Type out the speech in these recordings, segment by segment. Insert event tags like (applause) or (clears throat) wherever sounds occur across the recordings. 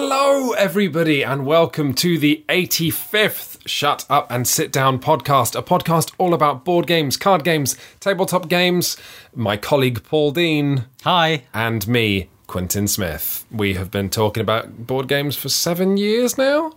Hello, everybody, and welcome to the 85th Shut Up and Sit Down podcast, a podcast all about board games, card games, tabletop games. My colleague Paul Dean Hi. and me, Quentin Smith. We have been talking about board games for seven years now.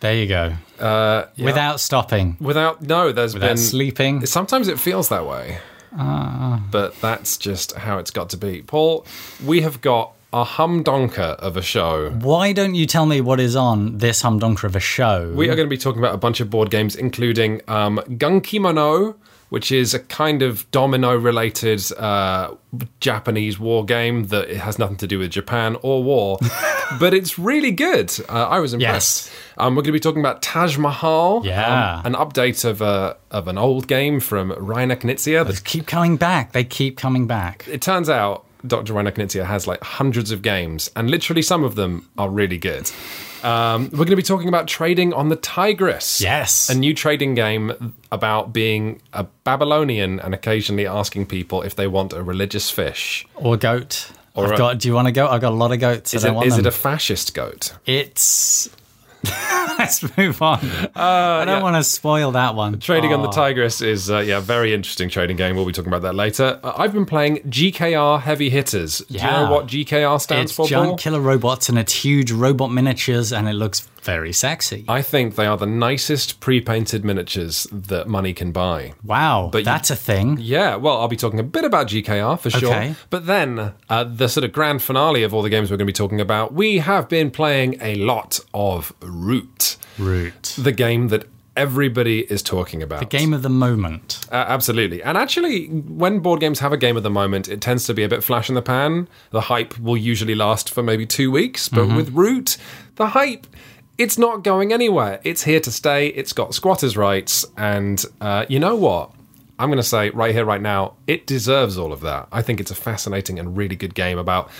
There you go. Uh, yeah. Without stopping, without no, there's without been sleeping. Sometimes it feels that way. But that's just how it's got to be. Paul, we have got a humdonker of a show. Why don't you tell me what is on this humdonker of a show? We are going to be talking about a bunch of board games, including um, Gunkimono, which is a kind of domino-related uh, Japanese war game that it has nothing to do with Japan or war, (laughs) but it's really good. Uh, I was impressed. Yes. Um, we're going to be talking about Taj Mahal, Yeah. um, an update of a of an old game from Reiner Knizia. They keep coming back. They keep coming back. It turns out Dr. Reiner Knizia has like hundreds of games, and literally some of them are really good. Um, we're going to be talking about trading on the Tigris. Yes. A new trading game about being a Babylonian and occasionally asking people if they want a religious fish. Or goat. Or I've a- got. Do you want a goat? I've got a lot of goats. Is, I it, don't want is it a fascist goat? It's. (laughs) Let's move on. I don't Uh, yeah. want to spoil that one. Trading on the Aw. Tigris is, uh, yeah, very interesting trading game. We'll be talking about that later. Uh, I've been playing GKR Heavy Hitters. Do you know what GKR stands It's for, giant Paul? killer robots and it's huge robot miniatures and it looks very sexy. I think they are the nicest pre-painted miniatures that money can buy. wow, you- that's a thing. Yeah, well, I'll be talking a bit about GKR for sure. Okay. But then, uh, the sort of grand finale of all the games we're going to be talking about, we have been playing a lot of Root, Root. the game that everybody is talking about. The game of the moment. Uh, absolutely. And actually, when board games have a game of the moment, it tends to be a bit flash in the pan. The hype will usually last for maybe two weeks. But with Root, the hype. It's not going anywhere. It's here to stay. It's got squatters' rights. And uh, you know what? I'm going to say right here, right now, it deserves all of that. I think it's a fascinating and really good game about,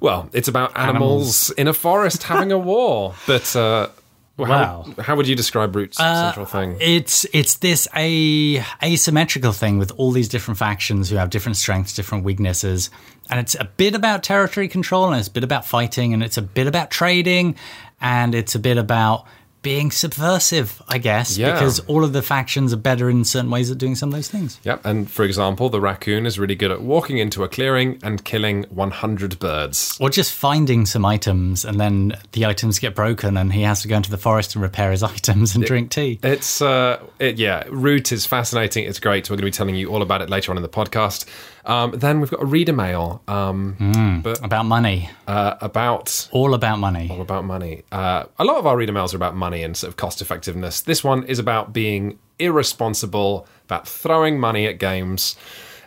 well, it's about animals, in a forest having a war. (laughs) But uh, well, how, Wow. how would you describe Root's central thing? It's it's this a asymmetrical thing with all these different factions who have different strengths, different weaknesses, and it's a bit about territory control, and it's a bit about fighting, and it's a bit about trading, and it's a bit about being subversive, I guess, Yeah. because all of the factions are better in certain ways at doing some of those things. Yep, and for example, the raccoon is really good at walking into a clearing and killing 100 birds. Or just finding some items, and then the items get broken, and he has to go into the forest and repair his (laughs) items and drink tea. It's, uh, it, yeah, Root is fascinating. It's great. We're going to be telling you all about it later on in the podcast. Um, then we've got a reader mail um, but, About money, uh, about all about money. all about money. Uh, a lot of our reader mails are about money and sort of cost effectiveness. This one is about being irresponsible, about throwing money at games,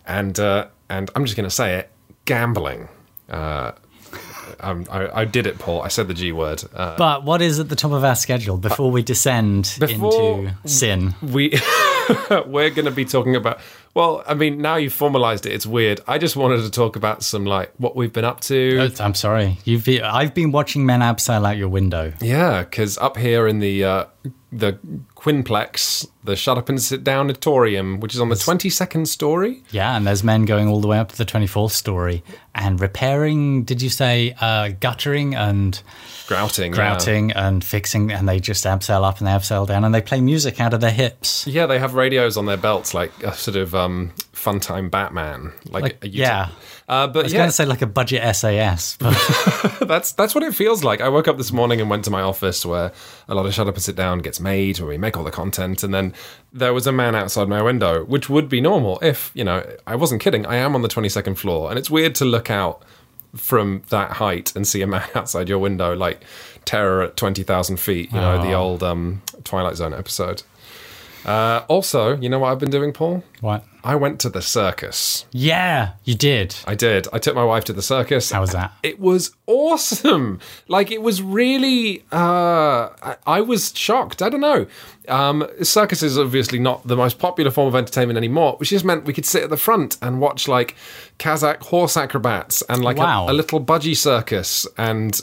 and uh, and I'm just going to say it, gambling. Uh, um, I, I did it, Paul. I said the G word. Uh, But what is at the top of our schedule before we descend Before- into sin? we (laughs) we're going to be talking about. Well, I mean, now you've formalized it. It's weird. I just wanted to talk about some like what we've been up to. Oh, I'm sorry. You've I've been watching Men Abseil out your window. Yeah, because up here in the uh, the Quinplex, the Shut Up and Sit Down Auditorium, which is on the twenty second story. Yeah, and there's men going all the way up to the 24th story and repairing, did you say, uh, guttering and Grouting. yeah. grouting and fixing, and they just abseil up and they abseil down and they play music out of their hips. Yeah, they have radios on their belts, like a sort of um, fun time Batman. Like, Like, yeah. Uh, I but was yeah, going to say like a budget SAS, but (laughs) (laughs) that's that's what it feels like. I woke up this morning and went to my office where a lot of Shut Up and Sit Down gets made, where we make all the content, and then there was a man outside my window, which would be normal if you know I wasn't kidding. I am on the twenty second floor, and it's weird to look out from that height and see a man (laughs) outside your window like terror at twenty thousand feet. You know the old um, Twilight Zone episode. Uh, also, you know what I've been doing, Paul? what? I went to the circus. Yeah, you did. I did. I took my wife to the circus. How was that? It was awesome. Like it was really. Uh, I, I was shocked. I don't know. Um, circus is obviously not the most popular form of entertainment anymore, which just meant we could sit at the front and watch like Kazakh horse acrobats and like a- Wow. a, little budgie circus. And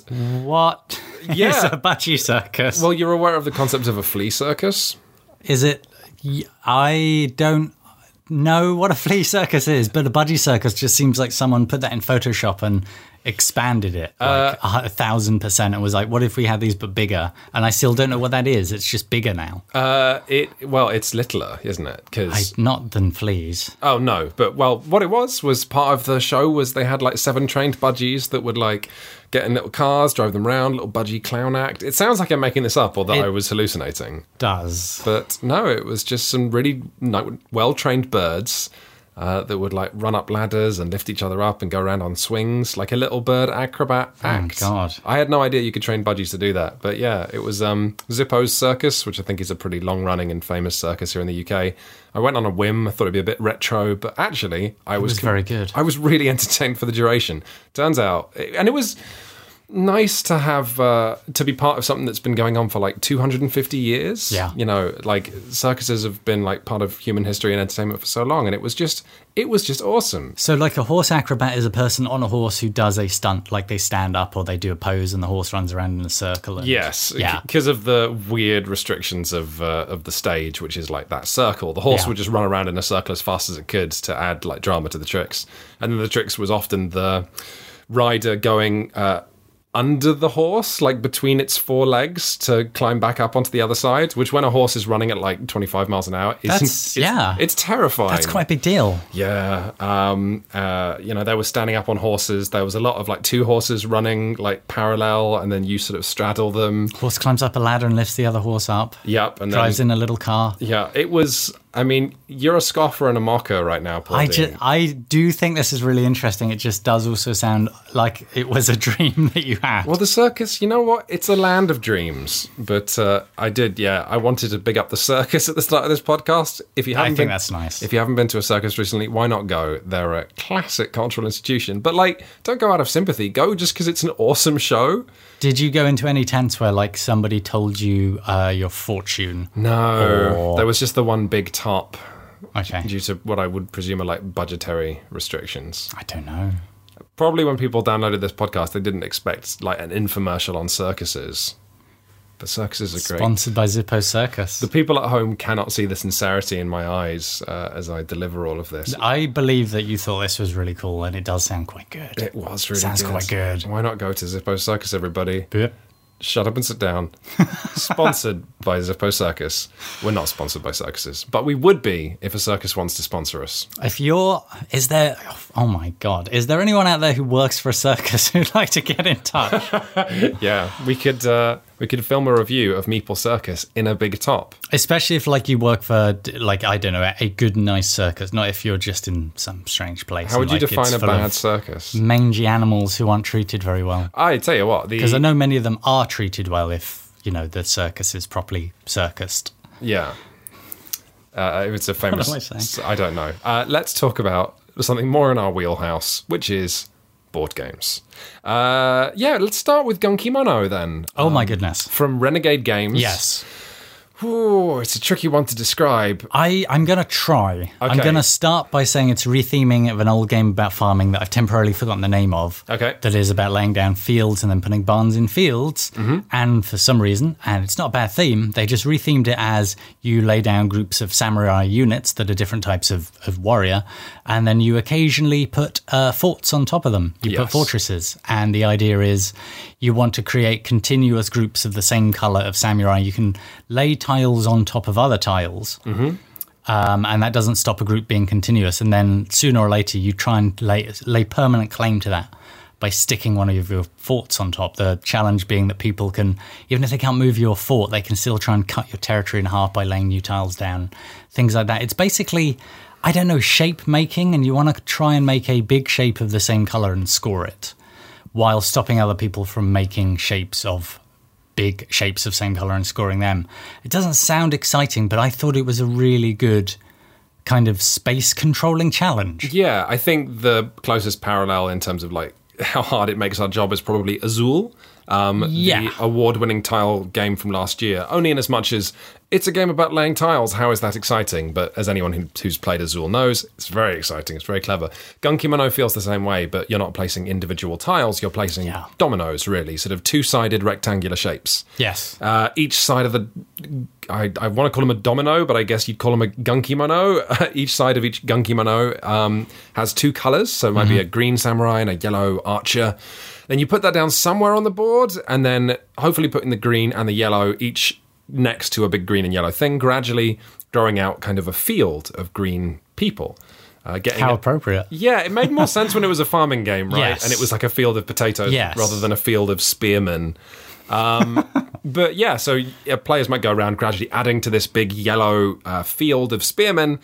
What? (laughs) Yeah. a budgie circus? well, you're aware of the concept of a flea circus. Is it? I don't know what a flea circus is, but a budgie circus just seems like someone put that in Photoshop and expanded it Uh, like a, a thousand percent and was like, what if we had these but bigger? And I still don't know what that is. It's just bigger now. Uh, it well, it's littler, isn't it? Because Not than fleas. oh no, but well, what it was was part of the show was they had like seven trained budgies that would like get in little cars, drive them around, little budgie clown act. It sounds like I'm making this up or that It- I was hallucinating, Does. but no, it was just some really well trained birds. Uh, that would like run up ladders and lift each other up and go around on swings like a little bird acrobat act. God. I had no idea you could train budgies to do that, but yeah, it was um, Zippo's Circus, which I think is a pretty long-running and famous circus here in the UK. I went on a whim. I thought it'd be a bit retro, but actually, I was, was very good. I was (laughs) really entertained for the duration. Turns out, and it was nice to have uh, to be part of something that's been going on for like 250 years. Yeah. you know, like circuses have been like part of human history and entertainment for so long, and it was just it was just awesome. So, like a horse acrobat is a person on a horse who does a stunt, like they stand up or they do a pose and the horse runs around in a circle. And, Yes, Yeah. because of the weird restrictions of uh, of the stage, which is like that circle. The horse Yeah. would just run around in a circle as fast as it could to add like drama to the tricks, and then the tricks was often the rider going. Uh, under the horse, like between its four legs, to climb back up onto the other side. Which, when a horse is running at like twenty five miles an hour, is That's- it's, yeah. it's terrifying. That's quite a big deal. Yeah, um, uh, you know, they were standing up on horses. There was a lot of like two horses running like parallel, and then you sort of straddle them. Horse climbs up a ladder and lifts the other horse up. Yep, and Drives then in a little car. yeah, it was. I mean, you're a scoffer and a mocker right now, Paul. I, ju- I do think this is really interesting. It just does also sound like it was a (laughs) dream that you had. Well, the circus, you know what? It's a land of dreams. But uh, I did, yeah. I wanted to big up the circus at the start of this podcast. If you haven't I think been, that's nice. If you haven't been to a circus recently, why not go? They're a classic cultural institution. But like, don't go out of sympathy. Go just because it's an awesome show. Did you go into any tents where like somebody told you uh, your fortune? No, Or- there was just the one big top Okay. due to what I would presume are like budgetary restrictions. I don't know. Probably when people downloaded this podcast, they didn't expect like an infomercial on circuses. But circuses are great. Sponsored by Zippo Circus. The people at home cannot see the sincerity in my eyes uh, as I deliver all of this. I believe that you thought this was really cool, and it does sound quite good. It was really good. Sounds good. quite good. Why not go to Zippo Circus, everybody? Shut up and sit down. (laughs) sponsored by Zippo Circus. We're not sponsored by circuses, but we would be if a circus wants to sponsor us. If you're, is there? Oh my god, is there anyone out there who works for a circus (laughs) who'd like to get in touch? (laughs) Yeah, we could uh, we could film a review of Meeple Circus in a big top. Especially if like you work for like I don't know a good nice circus, not if you're just in some strange place. How would and, you like, define a bad circus? mangy animals who aren't treated very well? I tell you what, the Because I know many of them are treated well if you know the circus is properly circused. yeah, uh, it's a (laughs) famous. am I saying? I don't know. Uh, let's talk about something more in our wheelhouse, which is board games. Uh, yeah, let's start with Gunkimono then. Oh my goodness! From Renegade Games. Yes, Ooh, it's a tricky one to describe. I I'm gonna try. I'm gonna start by saying it's retheming of an old game about farming that I've temporarily forgotten the name of. Okay. That is about laying down fields and then putting barns in fields. Mm-hmm. And for some reason, and it's not a bad theme, they just rethemed it as you lay down groups of samurai units that are different types of, of warrior, and then you occasionally put uh, forts on top of them. You Yes. put fortresses. And the idea is you want to create continuous groups of the same color of samurai. You can lay tiles on top of other tiles. Um, and that doesn't stop a group being continuous. And then sooner or later, you try and lay, lay permanent claim to that by sticking one of your forts on top. The challenge being that people can, even if they can't move your fort, they can still try and cut your territory in half by laying new tiles down, things like that. It's basically, I don't know, shape making, and you want to try and make a big shape of the same color and score it while stopping other people from making shapes of big shapes of same color and scoring them. It doesn't sound exciting, but I thought it was a really good kind of space controlling challenge. Yeah, I think the closest parallel in terms of like (laughs) how hard it makes our job is probably Azul. Um, Yeah. The award winning tile game from last year, only in as much as it's a game about laying tiles. How is that exciting? But as anyone who, who's played Azul knows, it's very exciting. It's very clever. Gunkimono feels the same way, but you're not placing individual tiles. You're placing Yeah. dominoes, really, sort of two-sided rectangular shapes. Yes. Uh, each side of the, I, I want to call them a domino, but I guess you'd call them a Gunkimono. (laughs) each side of each gunkimono um, has two colors, so it might be a green samurai and a yellow archer. Then you put that down somewhere on the board, and then hopefully putting the green and the yellow each next to a big green and yellow thing, gradually drawing out kind of a field of green people. Uh, getting How it- appropriate. yeah, it made more sense when it was a farming game, right? Yes. And it was like a field of potatoes Yes. rather than a field of spearmen. Um, (laughs) but yeah, so players might go around gradually adding to this big yellow uh, field of spearmen.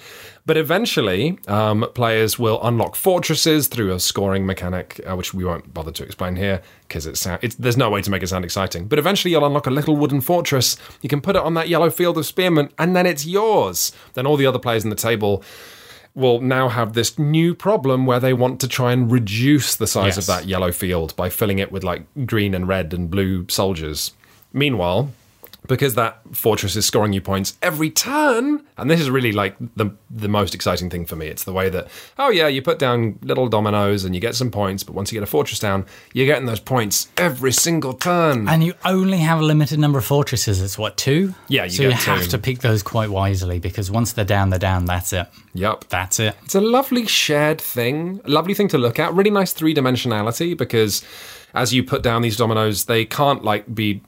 But eventually, um, players will unlock fortresses through a scoring mechanic, uh, which we won't bother to explain here because it's, it's there's no way to make it sound exciting. But eventually, you'll unlock a little wooden fortress. You can put it on that yellow field of spearmen, and then it's yours. Then all the other players in the table will now have this new problem where they want to try and reduce the size of that yellow field by filling it with like green and red and blue soldiers. Meanwhile, because that fortress is scoring you points every turn, and this is really like the the most exciting thing for me. It's the way that oh yeah, you put down little dominoes and you get some points, but once you get a fortress down, you're getting those points every single turn. And you only have a limited number of fortresses. It's what, two? Yeah, you so you get have to pick those quite wisely because once they're down, they're down. That's it. yep. That's it. It's a lovely shared thing, a lovely thing to look at. Really nice three dimensionality because as you put down these dominoes, they can't like be.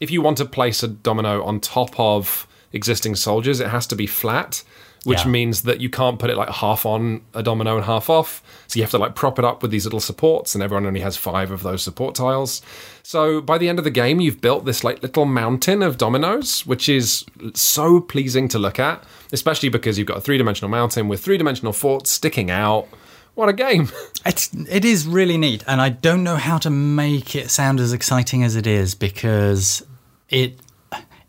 If you want to place a domino on top of existing soldiers, it has to be flat, which Yeah. means that you can't put it like half on a domino and half off. So you have to like prop it up with these little supports, and everyone only has five of those support tiles. So by the end of the game, you've built this like little mountain of dominoes, which is so pleasing to look at, especially because you've got a three dimensional mountain with three dimensional forts sticking out. What a game! It's it is really neat, and I don't know how to make it sound as exciting as it is because it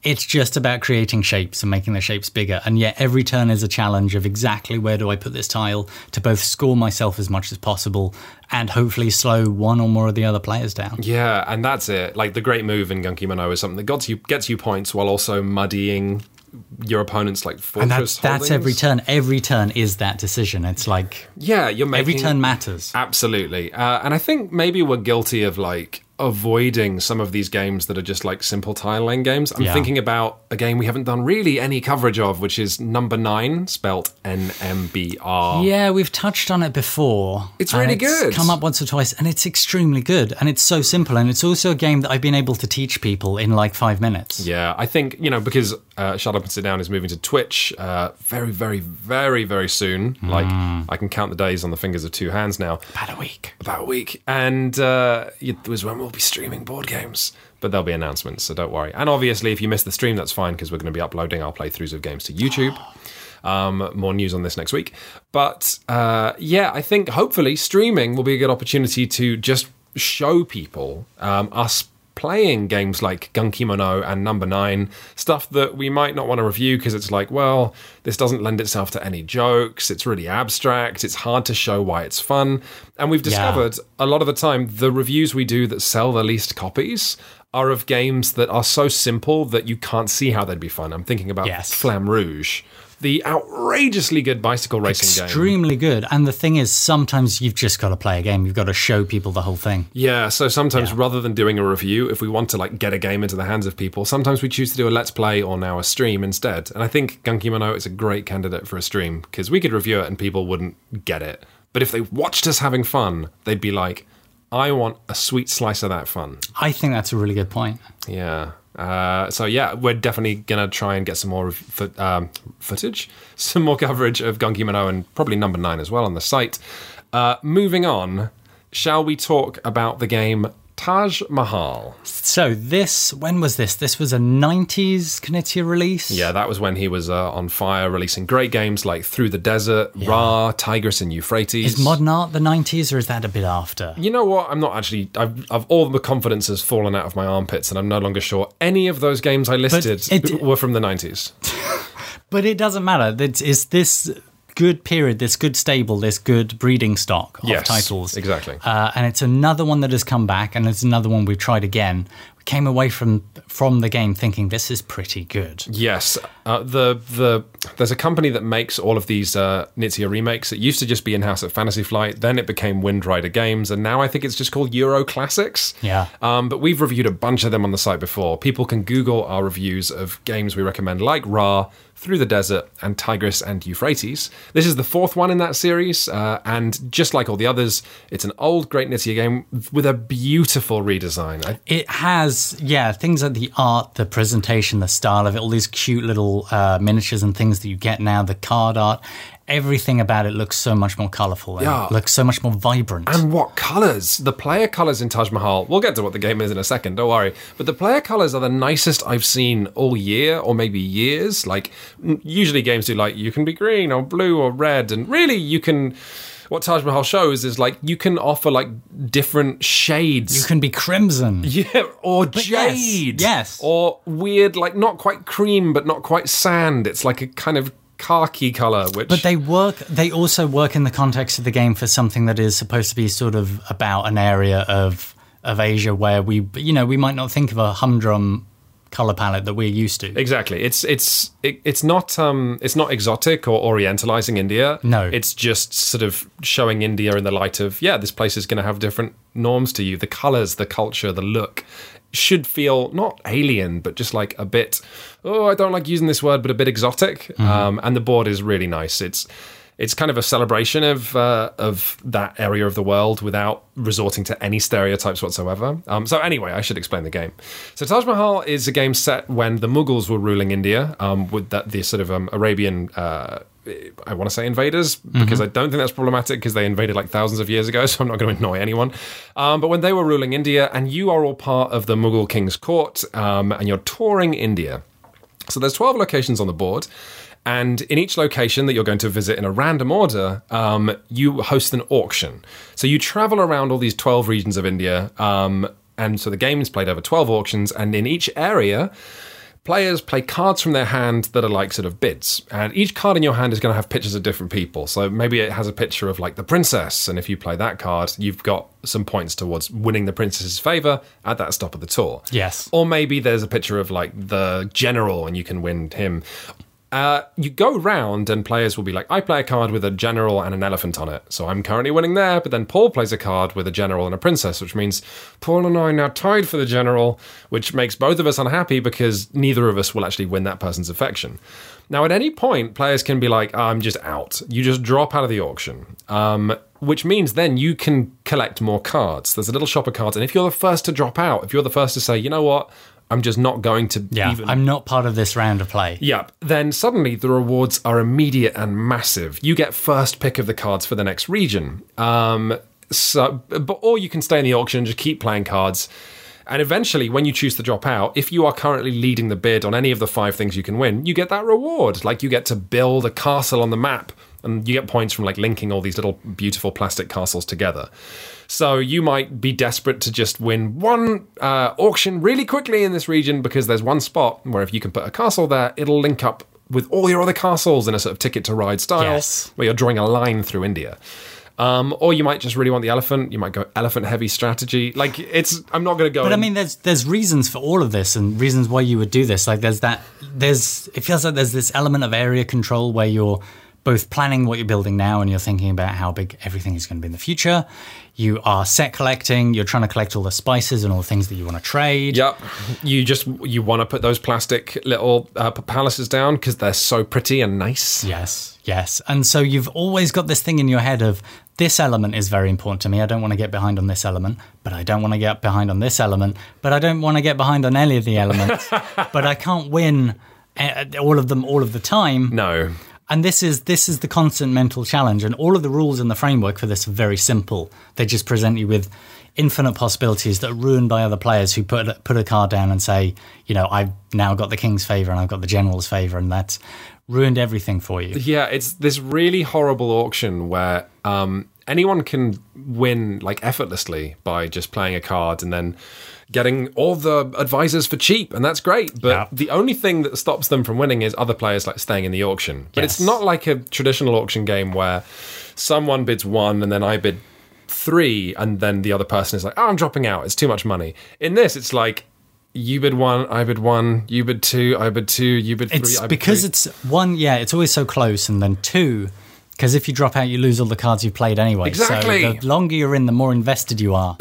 it's just about creating shapes and making the shapes bigger. And yet every turn is a challenge of exactly where do I put this tile to both score myself as much as possible and hopefully slow one or more of the other players down. Yeah, and that's it. Like the great move in Gunkimono is something that gets you gets you points while also muddying your opponent's like fortress. And that's that's every turn. Every turn is that decision. It's like Yeah, you're making every turn matters. Absolutely. Uh, and I think maybe we're guilty of like avoiding some of these games that are just like simple tile laying games. I'm Yeah. thinking about a game we haven't done really any coverage of, which is number nine, spelt N M B R. Yeah, we've touched on it before. It's really good. Come up once or twice, and it's extremely good, and it's so simple, and it's also a game that I've been able to teach people in like five minutes. Yeah, I think, you know, because uh, Shut Up and Sit Down is moving to Twitch uh, very, very, very, very soon. Like, I can count the days on the fingers of two hands now. About a week. About a week. And uh, it was when we'll be streaming board games. But there'll be announcements, so don't worry. And obviously, if you miss the stream, that's fine because we're going to be uploading our playthroughs of games to YouTube. (gasps) Um, more news on this next week. But uh, yeah, I think hopefully streaming will be a good opportunity to just show people um, us playing games like Gunkimono and Number Nine, stuff that we might not want to review because it's like, well, this doesn't lend itself to any jokes. It's really abstract. It's hard to show why it's fun. And we've discovered a lot of the time the reviews we do that sell the least copies are of games that are so simple that you can't see how they'd be fun. I'm thinking about Yes. Flamme Rouge, the outrageously good bicycle racing game. Extremely good. And the thing is, sometimes you've just got to play a game. You've got to show people the whole thing. Yeah, so sometimes rather than doing a review, if we want to like get a game into the hands of people, sometimes we choose to do a let's play or now a stream instead. And I think Gunkimono is a great candidate for a stream because we could review it and people wouldn't get it. But if they watched us having fun, they'd be like, I want a sweet slice of that fun. I think that's a really good point. Yeah. Uh, so yeah, we're definitely gonna try and get some more fo- um, footage, (laughs) some more coverage of Gunkimono and probably number nine as well on the site. Uh, moving on, shall we talk about the game Taj Mahal? So this, when was this? This was a 90s Knizia release? Yeah, that was when he was uh, on fire, releasing great games like Through the Desert, Ra, Tigris and Euphrates. Is modern art the 90s or is that a bit after? You know what? I'm not actually. I've, I've all the confidence has fallen out of my armpits, and I'm no longer sure any of those games I listed it- were from the 90s. (laughs) But it doesn't matter. It's, it's this good period, this good stable, this good breeding stock of Yes, titles. exactly. Uh, and it's another one that has come back, and it's another one we've tried again. We came away from from the game thinking this is pretty good. Yes, uh, the the there's a company that makes all of these uh, remakes. It used to just be in house at Fantasy Flight, then it became Wind Rider Games, and now I think it's just called Euro Classics. Yeah. Um, but we've reviewed a bunch of them on the site before. People can Google our reviews of games we recommend, like Ra, through the Desert, and Tigris and Euphrates. This is the fourth one in that series, uh, and just like all the others, it's an old Great Knizia game with a beautiful redesign. I, It has, yeah, things like the art, the presentation, the style of it, all these cute little uh, miniatures and things that you get now, the card art, everything about it looks so much more colorful and Yeah. looks so much more vibrant. And what colours? The player colours in Taj Mahal. We'll get to what the game is in a second, don't worry. But the player colours are the nicest I've seen all year or maybe years. Like, usually games do like, you can be green or blue or red. And really, you can. What Taj Mahal shows is like, you can offer like different shades. you can be crimson. (laughs) yeah, or yes, jade. yes. Or weird, like not quite cream, but not quite sand. It's like a kind of khaki colour, which. But they work. They also work in the context of the game for something that is supposed to be sort of about an area of of Asia where we, you know, we might not think of a humdrum color palette that we're used to. Exactly. It's it's it, it's not um it's not exotic or orientalizing India. No. It's just sort of showing India in the light of yeah, this place is going to have different norms to you. The colors, the culture, the look should feel not alien but just like a bit oh, I don't like using this word but a bit exotic. Um and the board is really nice. It's it's kind of a celebration of uh, of that area of the world without resorting to any stereotypes whatsoever. Um, so anyway, I should explain the game. So Taj Mahal is a game set when the Mughals were ruling India um, with that the sort of um, Arabian. Uh, I want to say invaders because I don't think that's problematic because they invaded like thousands of years ago, (laughs) so I'm not going to annoy anyone. Um, but when they were ruling India, and you are all part of the Mughal king's court, um, and you're touring India. So there's 12 locations on the board. And in each location that you're going to visit in a random order, um, you host an auction. So you travel around all these 12 regions of India. Um, and so the game is played over 12 auctions. And in each area, players play cards from their hand that are like sort of bids. And each card in your hand is going to have pictures of different people. So maybe it has a picture of like the princess. And if you play that card, you've got some points towards winning the princess's favor at that stop of the tour. Yes. Or maybe there's a picture of like the general and you can win him. Uh, you go round and players will be like, I play a card with a general and an elephant on it, so I'm currently winning there. But then Paul plays a card with a general and a princess, which means Paul and I are now tied for the general, which makes both of us unhappy because neither of us will actually win that person's affection. Now, at any point, players can be like, I'm just out. You just drop out of the auction. Um, which means then you can collect more cards. There's a little shop of cards, and if you're the first to drop out, if you're the first to say, you know what, I'm just not going to Yeah, even I'm not part of this round of play. Yep. Then suddenly the rewards are immediate and massive. You get first pick of the cards for the next region. Um, so, but or you can stay in the auction and just keep playing cards. And eventually, when you choose to drop out, if you are currently leading the bid on any of the five things you can win, you get that reward. Like you get to build a castle on the map, and you get points from like linking all these little beautiful plastic castles together. So you might be desperate to just win one uh, auction really quickly in this region because there's one spot where if you can put a castle there, it'll link up with all your other castles in a sort of ticket to ride style, Yes. where you're drawing a line through India. Um, or you might just really want the elephant. You might go elephant heavy strategy. Like it's, I'm not going to go. But I mean, there's there's reasons for all of this, and reasons why you would do this. Like there's that there's it feels like there's this element of area control where you're both planning what you're building now, and you're thinking about how big everything is going to be in the future. You are set collecting. You're trying to collect all the spices and all the things that you want to trade. Yep. You just you want to put those plastic little uh, palaces down because they're so pretty and nice. Yes, yes. And so you've always got this thing in your head of this element is very important to me. I don't want to get behind on this element, but I don't want to get behind on this element, but I don't want to get behind on any of the elements. (laughs) but I can't win uh, all of them all of the time. No. And this is this is the constant mental challenge and all of the rules in the framework for this are very simple. They just present you with infinite possibilities that are ruined by other players who put put a card down and say, you know, I've now got the king's favor and I've got the general's favor and that's ruined everything for you. Yeah, it's this really horrible auction where um, anyone can win like effortlessly by just playing a card and then getting all the advisors for cheap, and that's great. But Yeah. the only thing that stops them from winning is other players like staying in the auction. But it's not like a traditional auction game where someone bids one and then I bid three, and then the other person is like, "Oh, I'm dropping out. It's too much money." In this, it's like you bid one, I bid one, you bid two, I bid two, you bid three. It's I bid because three. it's one, yeah, it's always so close, and then two, because if you drop out, you lose all the cards you've played anyway. Exactly. So the longer you're in, the more invested you are,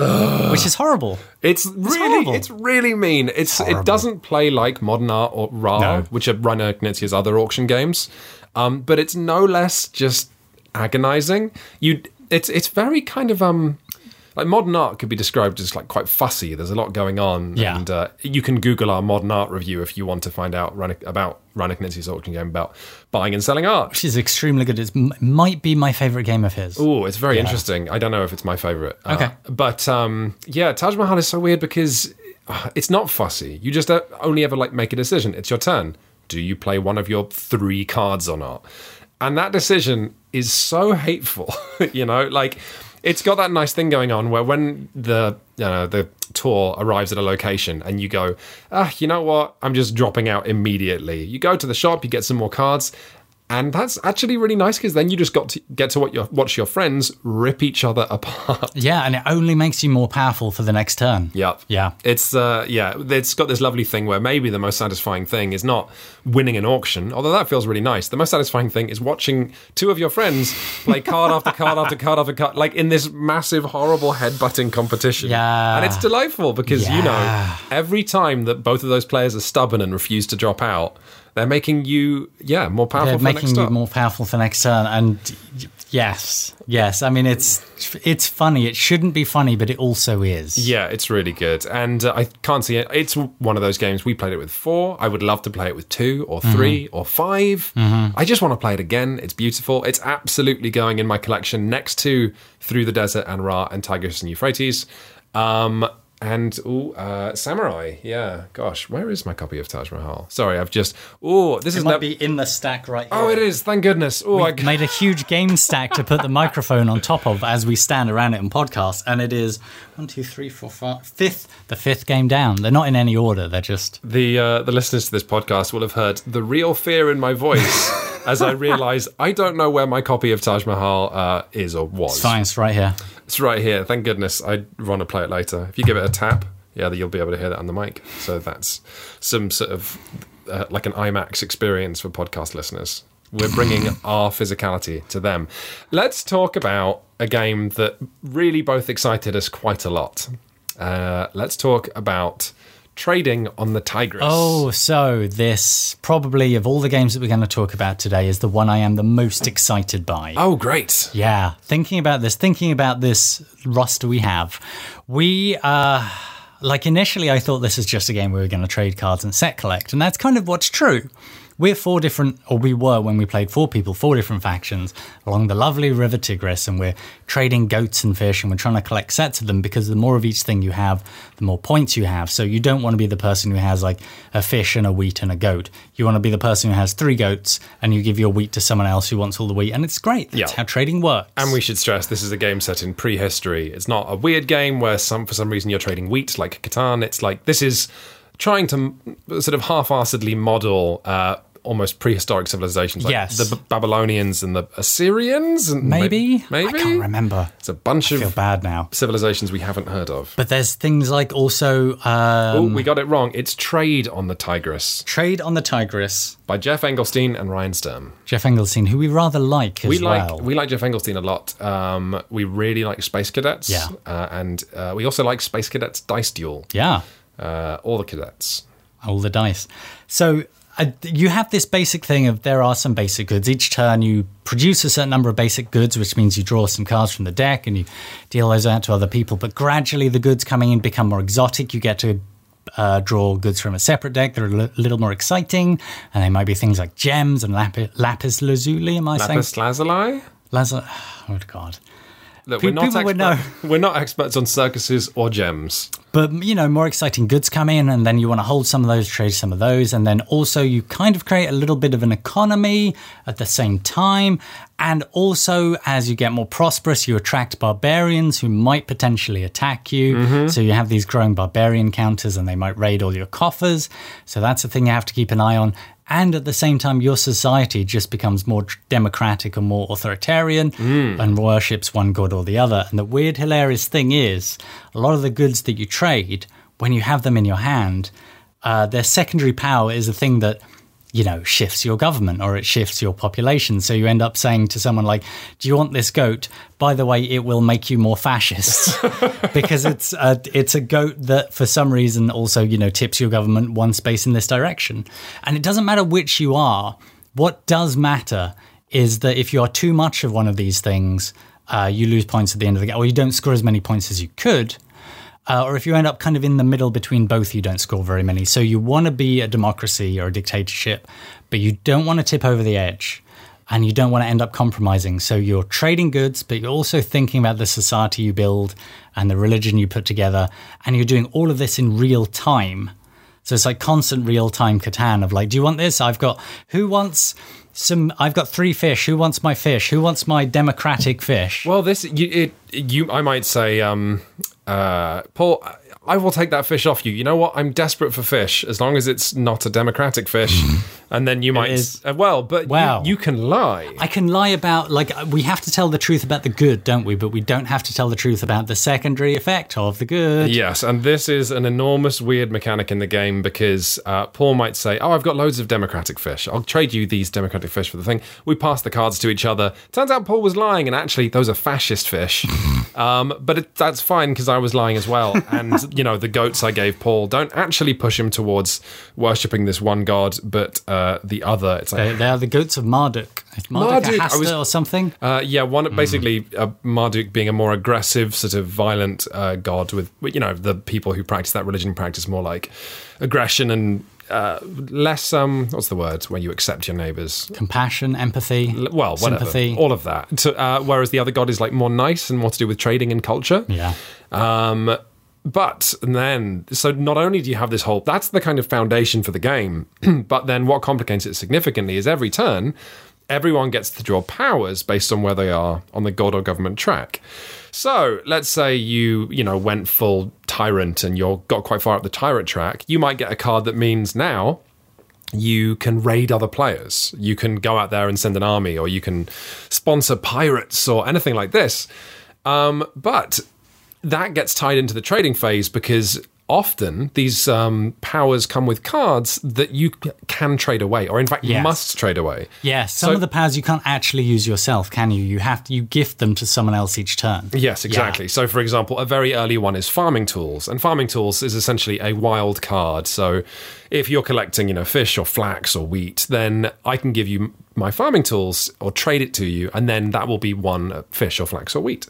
which is horrible. It's really, horrible. it's really mean. It's, horrible. it doesn't play like Modern Art or Ra, No. which are Reiner Knizia's other auction games, um, but it's no less just agonizing. You, it's it's very kind of um. Like modern art could be described as like quite fussy. There's a lot going on, Yeah. and uh, you can Google our modern art review if you want to find out about Reiner Knizia's auction game about buying and selling art. Which is extremely good. It might be my favorite game of his. Oh, it's very interesting. I don't know if it's my favorite. Uh, Okay. but um, yeah, Taj Mahal is so weird because uh, it's not fussy. You just uh, only ever like make a decision. It's your turn. Do you play one of your three cards or not? And that decision is so hateful. (laughs) you know, like it's got that nice thing going on where when the the tour arrives at a location and you go, ah, you know what? I'm just dropping out immediately. You go to the shop, you get some more cards. And that's actually really nice because then you just got to get to what your, watch your friends rip each other (laughs) apart. Yeah, and it only makes you more powerful for the next turn. Yep. Yeah. It's uh yeah, it's got this lovely thing where maybe the most satisfying thing is not winning an auction, although that feels really nice. The most satisfying thing is watching two of your friends play card after card after card after card, like in this massive, horrible headbutting competition. Yeah. And it's delightful because you know, every time that both of those players are stubborn and refuse to drop out, they're making you, yeah, more powerful They're for the next making you more powerful for next turn. And yes, yes. I mean, it's it's funny. It shouldn't be funny, but it also is. Yeah, it's really good, and uh, I can't see it. It's one of those games we played it with four. I would love to play it with two or 3 or 5 I just want to play it again. It's beautiful. It's absolutely going in my collection next to Through the Desert and Ra and Tigris and Euphrates. Um, and ooh, uh, Samurai. Yeah, gosh, where is my copy of Taj Mahal? Sorry, I've just. Oh, this It is might nev- be in the stack right here. Oh, it is. Thank goodness. Oh, I. made a huge game stack to put the microphone on top of as we stand around it and podcast, and it is one, two, three, four, five, fifth, the fifth game down. They're not in any order. They're just The uh, the listeners to this podcast will have heard the real fear in my voice (laughs) as I realise I don't know where my copy of Taj Mahal uh, is or was. It's right here. It's right here. Thank goodness. I want to play it later. If you give it a tap, yeah, you'll be able to hear that on the mic. So that's some sort of uh, like an IMAX experience for podcast listeners. We're bringing (laughs) our physicality to them. Let's talk about a game that really both excited us quite a lot. Uh, let's talk about trading on the Tigris. Oh, so this probably of all the games that we're going to talk about today is the one I am the most excited by. Oh, great. Yeah, thinking about this, thinking about this roster we have, we uh like initially I thought this is just a game we were going to trade cards and set collect, and that's kind of what's true. We're four different, or we were when we played four people, four different factions along the lovely River Tigris, and we're trading goats and fish, and we're trying to collect sets of them because the more of each thing you have, the more points you have. So you don't want to be the person who has like a fish and a wheat and a goat. You want to be the person who has three goats, and you give your wheat to someone else who wants all the wheat, and it's great. That's Yeah. how trading works. And we should stress this is a game set in prehistory. It's not a weird game where some for some reason you're trading wheat like Catan. It's like this is trying to sort of half-assedly model uh, almost prehistoric civilizations like Yes. the B- Babylonians and the Assyrians and may- Maybe? maybe I can't remember. It's a bunch I feel of bad now. civilizations we haven't heard of. But there's things like also um, oh, we got it wrong. It's Trade on the Tigris Trade on the Tigris. by Geoff Engelstein and Ryan Sturm. Geoff Engelstein, who we rather like as we like well. we like Geoff Engelstein a lot. Um, we really like Space Cadets. Yeah. uh, and uh, we also like Space Cadets Dice Duel. yeah, Uh, all the cadets. all the dice. So uh, you have this basic thing of there are some basic goods. Each turn you produce a certain number of basic goods, which means you draw some cards from the deck and you deal those out to other people. But gradually the goods coming in become more exotic. You get to uh, draw goods from a separate deck that are a little more exciting, and they might be things like gems and lapi- lapis lazuli. Am I Lapis saying? Lapis lazuli. Lazuli? (sighs) Oh God. Look, Pe- we're not, we're not experts on circuses or gems. But you know, more exciting goods come in, and then you want to hold some of those, trade some of those, and then also you kind of create a little bit of an economy at the same time. And also, as you get more prosperous, you attract barbarians who might potentially attack you. Mm-hmm. So you have these growing barbarian counters, and they might raid all your coffers. So that's a thing you have to keep an eye on. And at the same time, your society just becomes more democratic and more authoritarian and worships one god or the other. And the weird, hilarious thing is, a lot of the goods that you trade when you have them in your hand, uh, their secondary power is a thing that you know shifts your government or it shifts your population. So you end up saying to someone like, "Do you want this goat? By the way, it will make you more fascist (laughs) because it's a, it's a goat that for some reason also you know tips your government one space in this direction." And it doesn't matter which you are. What does matter is that if you are too much of one of these things, uh, you lose points at the end of the game, or you don't score as many points as you could. Uh, or if you end up kind of in the middle between both, you don't score very many. So you want to be a democracy or a dictatorship, but you don't want to tip over the edge and you don't want to end up compromising. So you're trading goods, but you're also thinking about the society you build and the religion you put together. And you're doing all of this in real time. So it's like constant real time Catan of like, do you want this? I've got, who wants some I've got three fish. Who wants my fish? Who wants my democratic fish? Well, this you it you I might say, um, uh, Paul. I will take that fish off you. You know what? I'm desperate for fish, as long as it's not a democratic fish. and then you might, uh, well, but Wow. you, you can lie. I can lie about like we have to tell the truth about the good, don't we? But we don't have to tell the truth about the secondary effect of the good. Yes, and this is an enormous weird mechanic in the game because uh, Paul might say, "Oh, I've got loads of democratic fish. I'll trade you these democratic fish for the thing." We pass the cards to each other. Turns out Paul was lying, and actually those are fascist fish. um, but it, that's fine because I was lying as well. (laughs) And you know, the goats I gave Paul don't actually push him towards worshipping this one god, but uh, the other. It's like They, they are the goats of Marduk. Is Marduk, Marduk, Hasta was- or something? Uh, yeah, one basically uh, Marduk being a more aggressive, sort of violent uh, god. With you know the people who practice that religion practice more like aggression and uh, less. Um, what's the word when you accept your neighbors? Compassion, empathy, Well, whatever, sympathy. all of that. So, uh, whereas the other god is like more nice and more to do with trading and culture. yeah. Um, but then, so not only do you have this whole, that's the kind of foundation for the game, (clears throat) but then what complicates it significantly is every turn, everyone gets to draw powers based on where they are on the god or government track. So let's say you, you know, went full tyrant and you're got quite far up the tyrant track, you might get a card that means now you can raid other players. You can go out there and send an army, or you can sponsor pirates or anything like this. Um, but that gets tied into the trading phase because often these um, powers come with cards that you can trade away, or in fact Yes. must trade away. Yes, some So- of the powers you can't actually use yourself, can you? You have to you gift them to someone else each turn. Yes, exactly. So, for example, a very early one is farming tools, and farming tools is essentially a wild card. So, if you're collecting, you know, fish or flax or wheat, then I can give you my farming tools or trade it to you, and then that will be one uh, fish or flax or wheat.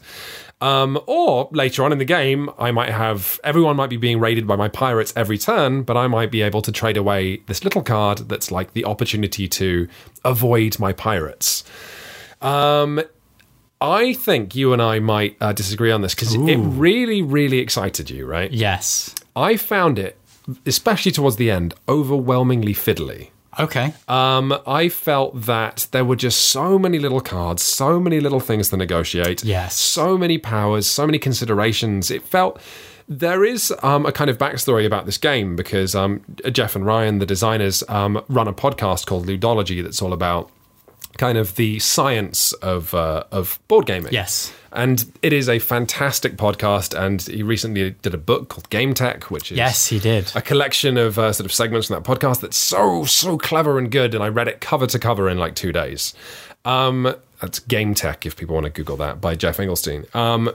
Um, or later on in the game, I might have everyone might be being raided by my pirates every turn, but I might be able to trade away this little card that's like the opportunity to avoid my pirates. Um, I think you and I might uh, disagree on this because it really, really excited you, right? Yes. I found it, especially towards the end, overwhelmingly fiddly. Okay. Um, I felt that there were just so many little cards, so many little things to negotiate. Yes. So many powers, so many considerations. It felt. There is um, a kind of backstory about this game because um, Geoff and Ryan, the designers, um, run a podcast called Ludology that's all about kind of the science of uh, of board gaming. Yes. and it is a fantastic podcast. And he recently did a book called GameTek, which is Yes, he did. a collection of uh, sort of segments from that podcast that's so so clever and good and i read it cover to cover in like two days um that's gametek if people want to google that by geoff engelstein um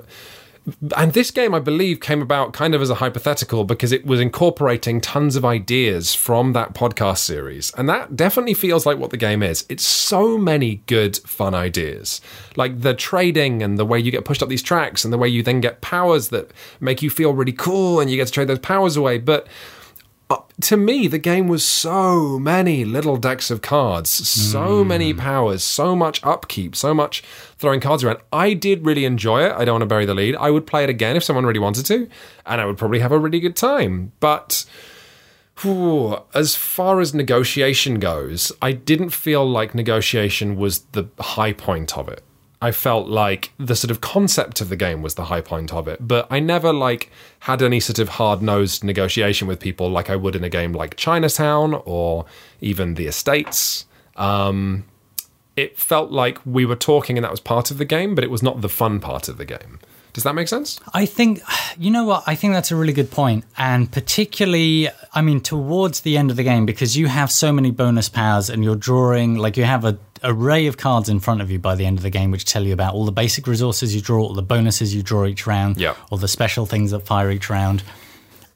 and this game, I believe, came about kind of as a hypothetical because it was incorporating tons of ideas from that podcast series. And that definitely feels like what the game is. It's so many good, fun ideas. Like the trading and the way you get pushed up these tracks and the way you then get powers that make you feel really cool and you get to trade those powers away. But uh, to me, the game was so many little decks of cards, so many powers, so much upkeep, so much throwing cards around. I did really enjoy it. I don't want to bury the lead. I would play it again if someone really wanted to, and I would probably have a really good time. But whew, as far as negotiation goes, I didn't feel like negotiation was the high point of it. I felt like the sort of concept of the game was the high point of it, but I never like had any sort of hard-nosed negotiation with people like I would in a game like Chinatown or even The Estates. Um, it felt like we were talking and that was part of the game, but it was not the fun part of the game. Does that make sense? I think, you know what? I think that's a really good point. And particularly, I mean, towards the end of the game, because you have so many bonus powers and you're drawing, like, you have a array of cards in front of you by the end of the game which tell you about all the basic resources you draw, all the bonuses you draw each round, Yeah. all the special things that fire each round.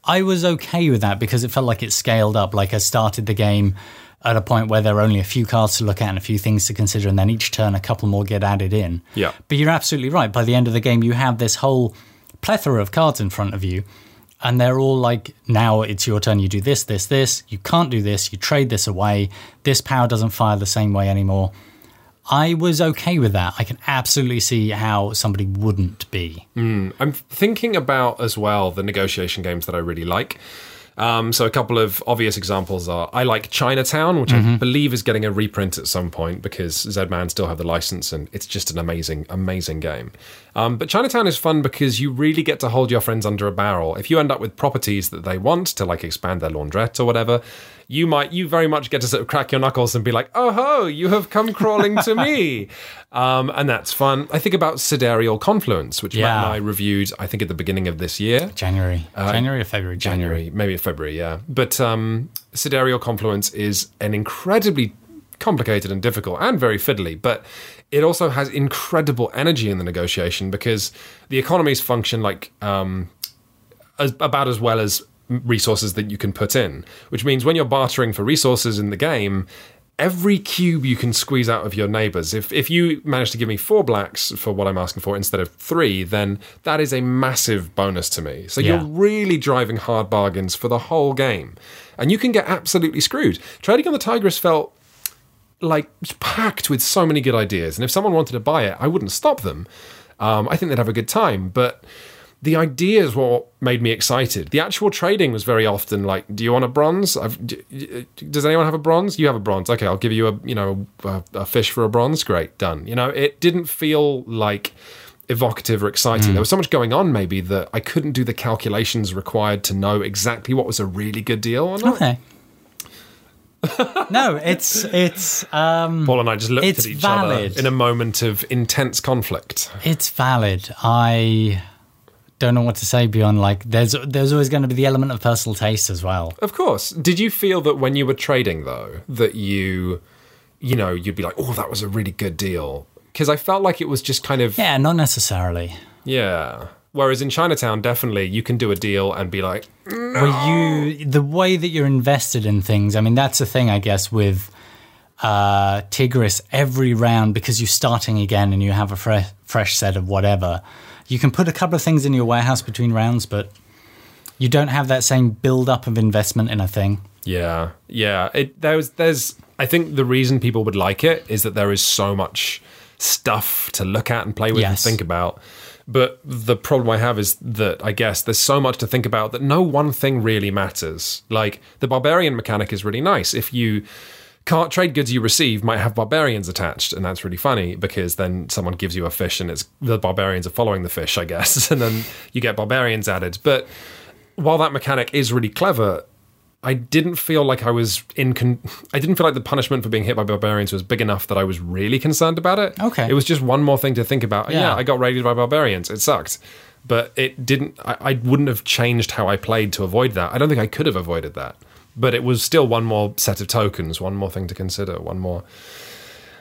I was okay with that because it felt like it scaled up. Like I started the game at a point where there are only a few cards to look at and a few things to consider, and then each turn a couple more get added in. Yeah. But you're absolutely right. By the end of the game, you have this whole plethora of cards in front of you, and they're all like, now it's your turn. You do this, this, this. You can't do this. You trade this away. This power doesn't fire the same way anymore. I was okay with that. I can absolutely see how somebody wouldn't be. Hmm. I'm thinking about as well the negotiation games that I really like. Um, so a couple of obvious examples are I like Chinatown, which I believe is getting a reprint at some point because Zman still have the license, and it's just an amazing, amazing game. Um, but Chinatown is fun because you really get to hold your friends under a barrel. If you end up with properties that they want to like expand their laundrette or whatever, you might you very much get to sort of crack your knuckles and be like, "Oh ho, you have come crawling to me," (laughs) um, and that's fun. I think about Sidereal Confluence, which Matt and I reviewed, I think at the beginning of this year. January. January or February? January, maybe February, yeah. But um, Sidereal Confluence is an incredibly complicated and difficult and very fiddly, but it also has incredible energy in the negotiation because the economies function like um, as, about as well as resources that you can put in, which means when you're bartering for resources in the game, every cube you can squeeze out of your neighbors. If if you manage to give me four blacks for what I'm asking for instead of three, then that is a massive bonus to me. So Yeah. you're really driving hard bargains for the whole game. And you can get absolutely screwed. Trading on the Tigris felt like packed with so many good ideas. And if someone wanted to buy it, I wouldn't stop them. Um, I think they'd have a good time. But the ideas were what made me excited. The actual trading was very often like, "Do you want a bronze? I've, d- does anyone have a bronze? You have a bronze. Okay, I'll give you a you know a, a fish for a bronze. Great, done. You know, it didn't feel like evocative or exciting. There was so much going on, maybe that I couldn't do the calculations required to know exactly what was a really good deal or not. Okay. (laughs) no, it's it's um Paul and I just looked at each valid. other in a moment of intense conflict. it's valid. I don't know what to say beyond like there's there's always going to be the element of personal taste as well. Of course. Did you feel that when you were trading though, that you you know, you'd be like, "Oh, that was a really good deal." Because I felt like it was just kind of Yeah, not necessarily. yeah. Whereas in Chinatown, definitely you can do a deal and be like, Where you the way that you're invested in things. I mean, that's the thing, I guess, with uh, Tigris. Every round, because you're starting again and you have a fresh fresh set of whatever, you can put a couple of things in your warehouse between rounds, but you don't have that same build up of investment in a thing. Yeah, yeah. It there's there's I think the reason people would like it is that there is so much stuff to look at and play with and think about. But the problem I have is that I guess there's so much to think about that no one thing really matters. Like the barbarian mechanic is really nice. If you can't trade goods you receive might have barbarians attached, and that's really funny because then someone gives you a fish and it's the barbarians are following the fish, I guess, (laughs) and then you get barbarians added. But while that mechanic is really clever, I didn't feel like I was in. Con- I didn't feel like the punishment for being hit by barbarians was big enough that I was really concerned about it. Okay. it was just one more thing to think about. Yeah, Yeah. I got raided by barbarians. It sucked, but it didn't. I, I wouldn't have changed how I played to avoid that. I don't think I could have avoided that. But it was still one more set of tokens, one more thing to consider, one more.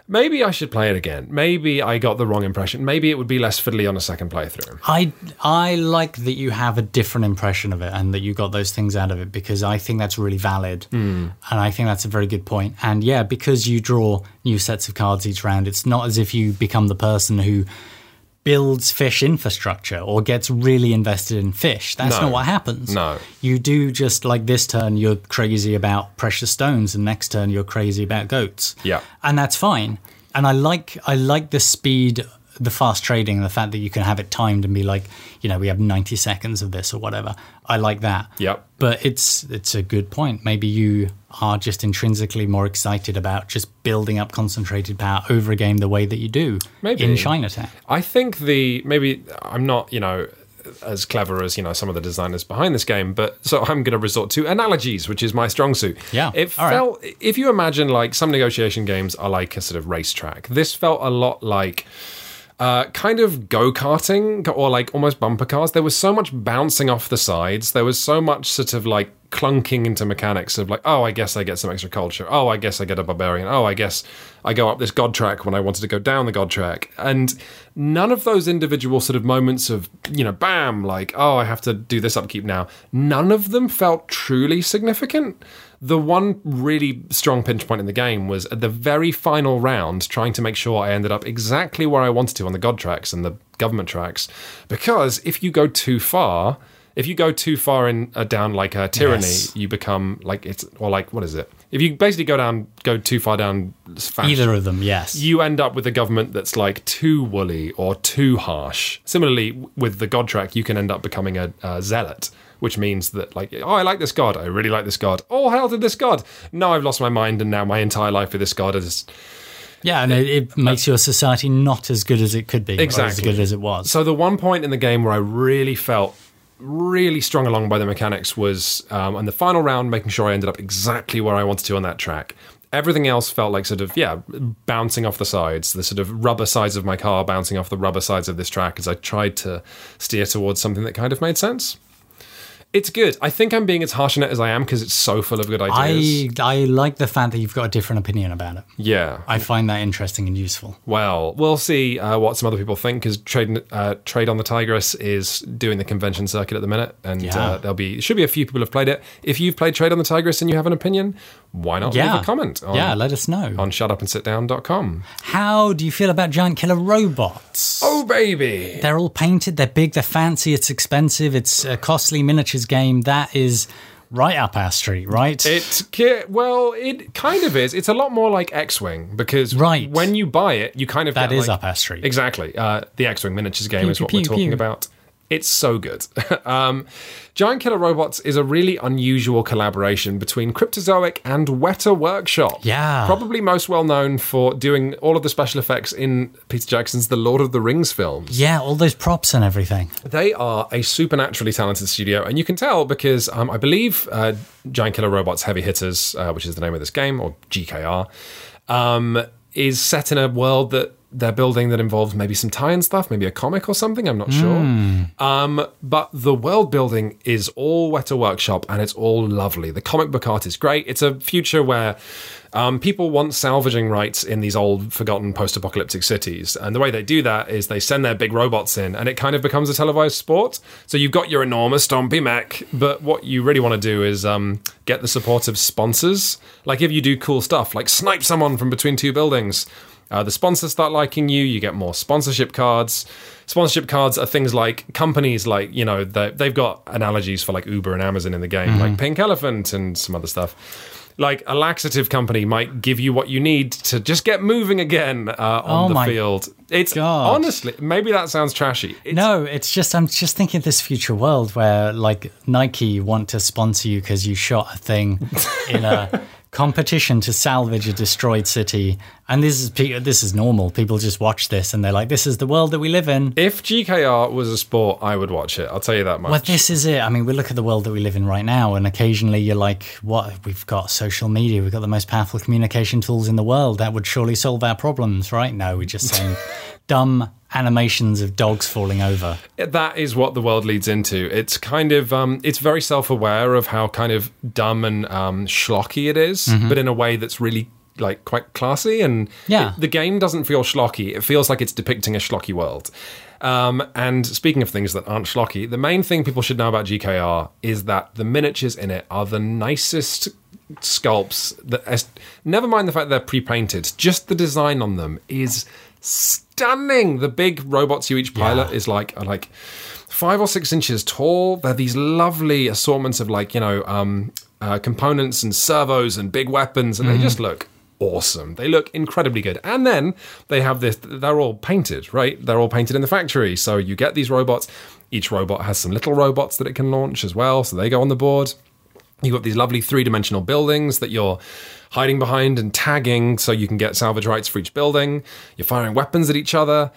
Maybe I should play it again. Maybe I got the wrong impression. Maybe it would be less fiddly on a second playthrough. I I like that you have a different impression of it and that you got those things out of it because I think that's really valid hmm. and I think that's a very good point. And yeah, because you draw new sets of cards each round, it's not as if you become the person who builds fish infrastructure or gets really invested in fish. That's No. not what happens. No. You do just like this turn you're crazy about precious stones and next turn you're crazy about goats. Yeah. And that's fine. And I like I like the speed the fast trading and the fact that you can have it timed and be like, you know, we have 90 seconds of this or whatever. I like that. Yep. But it's it's a good point. Maybe you are just intrinsically more excited about just building up concentrated power over a game the way that you do Maybe. in Chinatown. I think the maybe I'm not you know as clever as you know some of the designers behind this game, but so I'm going to resort to analogies, which is my strong suit. Yeah, it all right. felt if you imagine like some negotiation games are like a sort of racetrack. This felt a lot like. Uh, kind of go karting or like almost bumper cars. There was so much bouncing off the sides. There was so much sort of like clunking into mechanics of like, oh, I guess I get some extra culture. Oh, I guess I get a barbarian. Oh, I guess I go up this god track when I wanted to go down the god track. And none of those individual sort of moments of, you know, bam, like, oh, I have to do this upkeep now, none of them felt truly significant. The one really strong pinch point in the game was at the very final round, trying to make sure I ended up exactly where I wanted to on the God tracks and the government tracks. Because if you go too far, if you go too far in uh, down like a tyranny, Yes. you become like it's or like what is it? If you basically go down, go too far down, fashion, Either of them, yes. you end up with a government that's like too woolly or too harsh. Similarly, with the god track, you can end up becoming a, a zealot, which means that like, oh, I like this god, I really like this god. Oh, hail to this god! No, I've lost my mind, and now my entire life with this god is yeah, and it, it makes your society not as good as it could be, or as good as it was. So the one point in the game where I really felt really strung along by the mechanics was um, on the final round, making sure I ended up exactly where I wanted to on that track. Everything else felt like sort of yeah, bouncing off the sides, the sort of rubber sides of my car bouncing off the rubber sides of this track as I tried to steer towards something that kind of made sense. It's good. I think I'm being as harsh on it as I am because it's so full of good ideas. I I like the fact that you've got a different opinion about it. yeah, I find that interesting and useful. Well, we'll see uh, what some other people think because Trade uh, Trade on the Tigris is doing the convention circuit at the minute, and Yeah. uh, there'll be should be a few people have played it. If you've played Trade on the Tigris and you have an opinion, why not Yeah, leave a comment on, yeah, let us know. on shutupandSitDown.com. How do you feel about giant killer robots? Oh baby, They're all painted. They're big. They're fancy. It's expensive. It's a costly miniatures game. That is right up our street, right? it well, it kind of is. It's a lot more like X-wing because Right. when you buy it, you kind of That is like- up our street. Exactly. Uh, the X Wing miniatures game Pew, is pew, what we're talking pew. about. It's so good. (laughs) um, Giant Killer Robots is a really unusual collaboration between Cryptozoic and Weta Workshop. Yeah. Probably most well known for doing all of the special effects in Peter Jackson's The Lord of the Rings films. Yeah, all those props and everything. They are a supernaturally talented studio, and you can tell because um, I believe uh, Giant Killer Robots Heavy Hitters, uh, which is the name of this game, or GKR, um, is set in a world that they're building that involves maybe some tie-in stuff, maybe a comic or something. I'm not sure. Um, but the world building is all Weta Workshop, and it's all lovely. The comic book art is great. It's a future where um, people want salvaging rights in these old, forgotten post-apocalyptic cities, and the way they do that is they send their big robots in, and it kind of becomes a televised sport. So you've got your enormous stompy mech, but what you really want to do is um, get the support of sponsors. Like if you do cool stuff, like snipe someone from between two buildings. Uh, the sponsors start liking you. You get more sponsorship cards. Sponsorship cards are things like companies, like you know, they, they've got analogies for like Uber and Amazon in the game, like Pink Elephant and some other stuff. Like a laxative company might give you what you need to just get moving again uh, on Oh the field. It's God. honestly, maybe that sounds trashy. It's, No, it's just I'm just thinking of this future world where like Nike want to sponsor you because you shot a thing (laughs) in a competition to salvage a destroyed city, and this is this is normal. People just watch this and they're like, "This is the world that we live in." If GKR was a sport, I would watch it. I'll tell you that much. Well, this is it. I mean, we look at the world that we live in right now, and occasionally you're like, "What? We've got social media. We've got the most powerful communication tools in the world. That would surely solve our problems, right?" No, we're just saying (laughs) dumb animations of dogs falling over. that is what the world leads into. It's kind of um, it's very self aware of how kind of dumb and um, schlocky it is, but in a way that's really like quite classy. And Yeah. it- the game doesn't feel schlocky. It feels like it's depicting a schlocky world. Um, and speaking of things that aren't schlocky, the main thing people should know about GKR is that the miniatures in it are the nicest sculpts. That as, never mind the fact they're pre-painted, just the design on them is stunning. The big robots you each pilot is like are like five or six inches tall. They're these lovely assortments of like you know um, uh, components and servos and big weapons, and they just look awesome. They look incredibly good. And then they have this. They're all painted, right? They're all painted in the factory. So you get these robots. Each robot has some little robots that it can launch as well. So they go on the board. You've got these lovely three dimensional buildings that you're hiding behind and tagging so you can get salvage rights for each building. You're firing weapons at each other.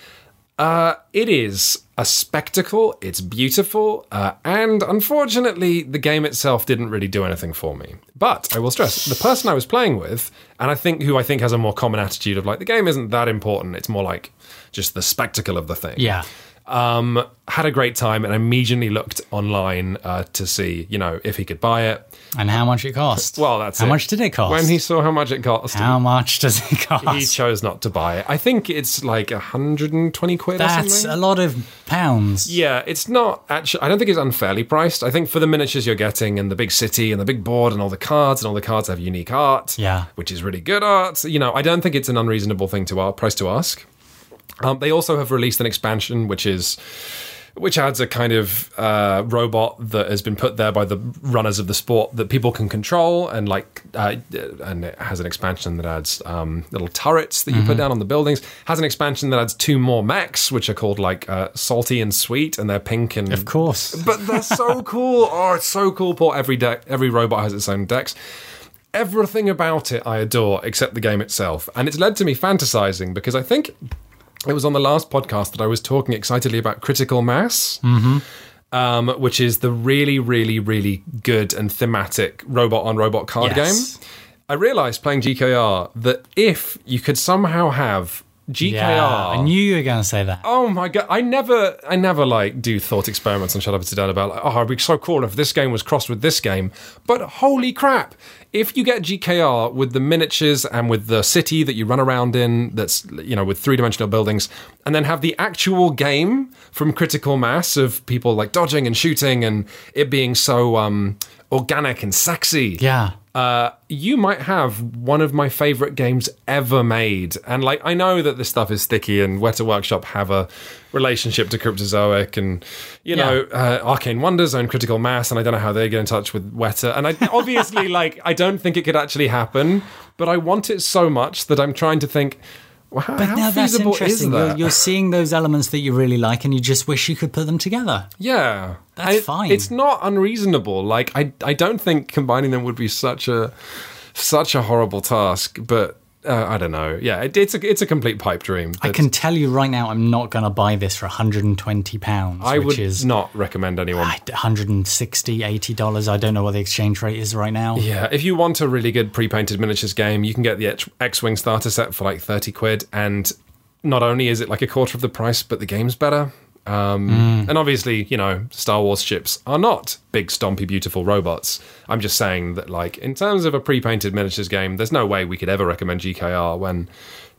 Uh, it is a spectacle. It's beautiful, uh, and unfortunately, the game itself didn't really do anything for me. But I will stress the person I was playing with, and I think who I think has a more common attitude of like the game isn't that important. It's more like just the spectacle of the thing. Yeah. Um, had a great time and immediately looked online uh, to see, you know, if he could buy it. And how much it cost? Well, that's how it. much did it cost? When he saw how much it cost, how much does it cost? he chose not to buy it. I think it's like 120 quid or That's a lot of pounds. Yeah, it's not actually. I don't think it's unfairly priced. I think for the miniatures you're getting and the big city and the big board and all the cards and all the cards have unique art. Yeah. which is really good art. You know, I don't think it's an unreasonable thing to price to ask. Um, they also have released an expansion, which is which adds a kind of uh, robot that has been put there by the runners of the sport that people can control, and like, uh, and it has an expansion that adds um, little turrets that you put down on the buildings. Has an expansion that adds two more mechs, which are called like uh, salty and sweet, and they're pink and Of course. but they're so (laughs) cool. Oh, it's so cool. Paul, every deck, every robot has its own decks. Everything about it I adore, except the game itself, and it's led to me fantasizing because I think it was on the last podcast that I was talking excitedly about Critical Mass, um, which is the really, really, really good and thematic robot on robot card Yes. game. I realized playing GKR that if you could somehow have GKR. Yeah, I knew you were going to say that. Oh my god! I never, I never like do thought experiments on Shut Up and Sit Down about like, oh, it'd be so cool if this game was crossed with this game. But holy crap! If you get GKR with the miniatures and with the city that you run around in, that's you know with three dimensional buildings, and then have the actual game from Critical Mass of people like dodging and shooting and it being so um, organic and sexy Yeah. uh, you might have one of my favorite games ever made. And like, I know that this stuff is sticky, and Weta Workshop have a relationship to Cryptozoic, and you know, uh, Arcane Wonders own Critical Mass, and I don't know how they get in touch with Weta. And I (laughs) obviously, like, I don't think it could actually happen, but I want it so much that I'm trying to think. Well, how, But how now that's interesting. You're, that? you're seeing those elements that you really like, and you just wish you could put them together. Yeah, That's I- fine. It's not unreasonable. Like I, I don't think combining them would be such a, such a horrible task. But uh, I don't know. Yeah, it, it's a, it's a complete pipe dream. I can tell you right now, I'm not going to buy this for 120 pounds, I which would is not recommend anyone. 160, 80 dollars. I don't know what the exchange rate is right now. Yeah, if you want a really good pre-painted miniatures game, you can get the X-wing starter set for like thirty quid, and not only is it like a quarter of the price, but the game's better. Um, And obviously, you know, Star Wars ships are not big, stompy, beautiful robots. I'm just saying that, like, in terms of a pre-painted miniatures game, there's no way we could ever recommend GKR when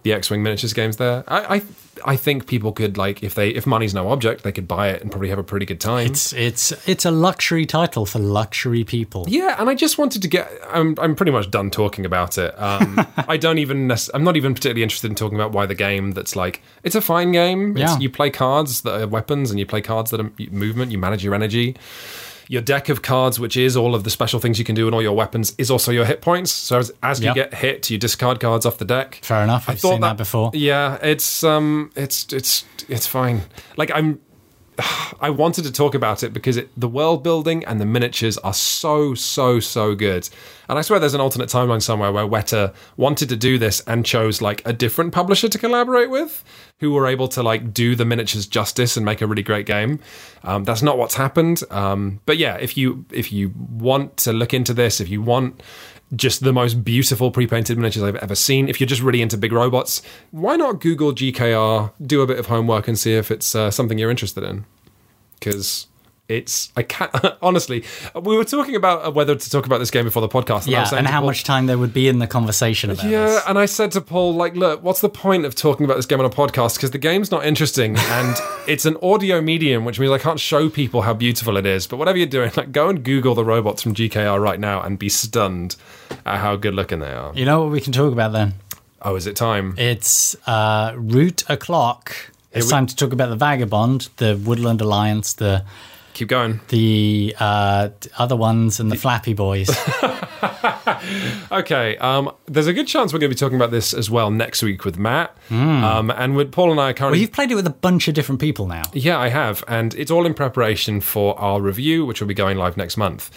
the X-wing miniatures game's there. I, I, I think people could like if they if money's no object, they could buy it and probably have a pretty good time. It's it's it's a luxury title for luxury people. Yeah, and I just wanted to get. I'm I'm pretty much done talking about it. Um, (laughs) I don't even. I'm not even particularly interested in talking about why the game. That's like it's a fine game. It's, Yeah. You play cards that are weapons, and you play cards that are movement. You manage your energy. Your deck of cards, which is all of the special things you can do and all your weapons, is also your hit points. So as, as you Yep. get hit, you discard cards off the deck. Fair enough. I I've thought seen that, before. Yeah, it's um, it's it's it's fine. Like I'm, (sighs) I wanted to talk about it because it, the world building and the miniatures are so so so good. And I swear there's an alternate timeline somewhere where Weta wanted to do this and chose like a different publisher to collaborate with, who were able to like do the miniatures justice and make a really great game. Um, that's not what's happened. Um, but yeah, if you if you want to look into this, if you want just the most beautiful pre-painted miniatures I've ever seen. If you're just really into big robots, why not Google GKR, do a bit of homework, and see if it's uh, something you're interested in? Because it's I can't (laughs) honestly. We were talking about uh, whether to talk about this game before the podcast. And I Yeah, and how Paul- much time there would be in the conversation about yeah, this. and I said to Paul, like, look, what's the point of talking about this game on a podcast? Because the game's not interesting, (laughs) and it's an audio medium, which means I can't show people how beautiful it is. But whatever you're doing, (laughs) like, go and Google the robots from GKR right now and be stunned at how good looking they are. You know what we can talk about then? Oh, is it time? It's uh, root o'clock. It's time to talk about the Vagabond, the Woodland Alliance, the Keep going. the uh, other ones, and the Flappy Boys. (laughs) Okay, um, there's a good chance we're going to be talking about this as well next week with Matt. Um, and with Paul and I are well, currently. you've played it with a bunch of different people now. Yeah, I have, and it's all in preparation for our review, which will be going live next month.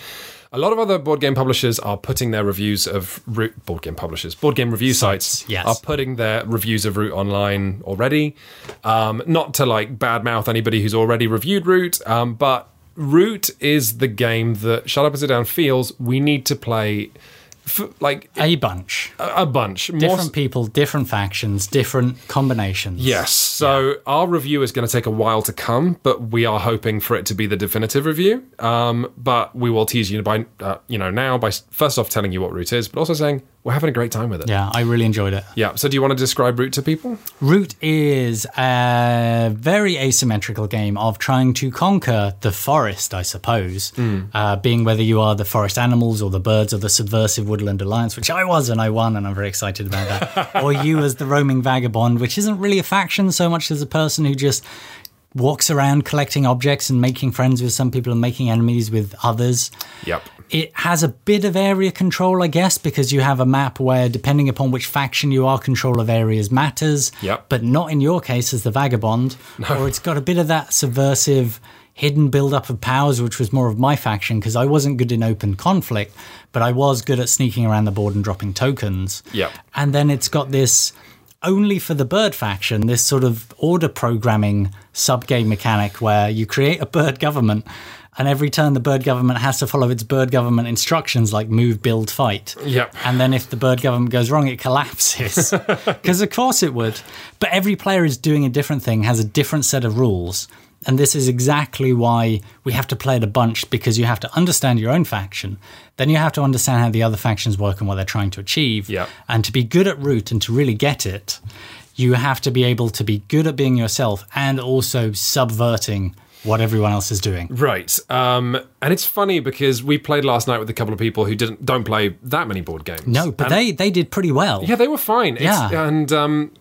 A lot of other board game publishers are putting their reviews of Root board game publishers, board game review sites, yes. are putting their reviews of Root online already. Um, not to like badmouth anybody who's already reviewed Root, um, but Root is the game that Shut Up and Sit Down feels we need to play. F- like A bunch. a, a bunch more Different people, different factions, different combinations. Yes. So our review is going to take a while to come, but we are hoping for it to be the definitive review. Um, but we will tease you by, uh, you know, now by first off telling you what Root is, but also saying we're having a great time with it. Yeah, I really enjoyed it. Yeah. So do you want to describe Root to people? Root is a very asymmetrical game of trying to conquer the forest, I suppose, uh, being whether you are the forest animals or the birds or the subversive woodland alliance, which I was and I won, and I'm very excited about that. (laughs) or you as the roaming vagabond, which isn't really a faction so much as a person who just walks around collecting objects and making friends with some people and making enemies with others. Yep. It has a bit of area control, I guess, because you have a map where, depending upon which faction you are, control of areas matters. Yep. But not in your case as the vagabond. Or it's got a bit of that subversive, hidden build-up of powers, which was more of my faction because I wasn't good in open conflict, but I was good at sneaking around the board and dropping tokens. Yep. And then it's got this only for the bird faction, this sort of order programming sub game mechanic where you create a bird government and every turn the bird government has to follow its bird government instructions like move, build, fight. Yep. And then if the bird government goes wrong, it collapses. (laughs) Because of course it would. But every player is doing a different thing, has a different set of rules. And this is exactly why we have to play it a bunch because you have to understand your own faction. Then you have to understand how the other factions work and what they're trying to achieve. Yep. And to be good at root and to really get it, you have to be able to be good at being yourself and also subverting what everyone else is doing. Right. Um, and it's funny because we played last night with a couple of people who didn't don't play that many board games. No, but they, they did pretty well. Yeah, they were fine. It's- Yeah. and um,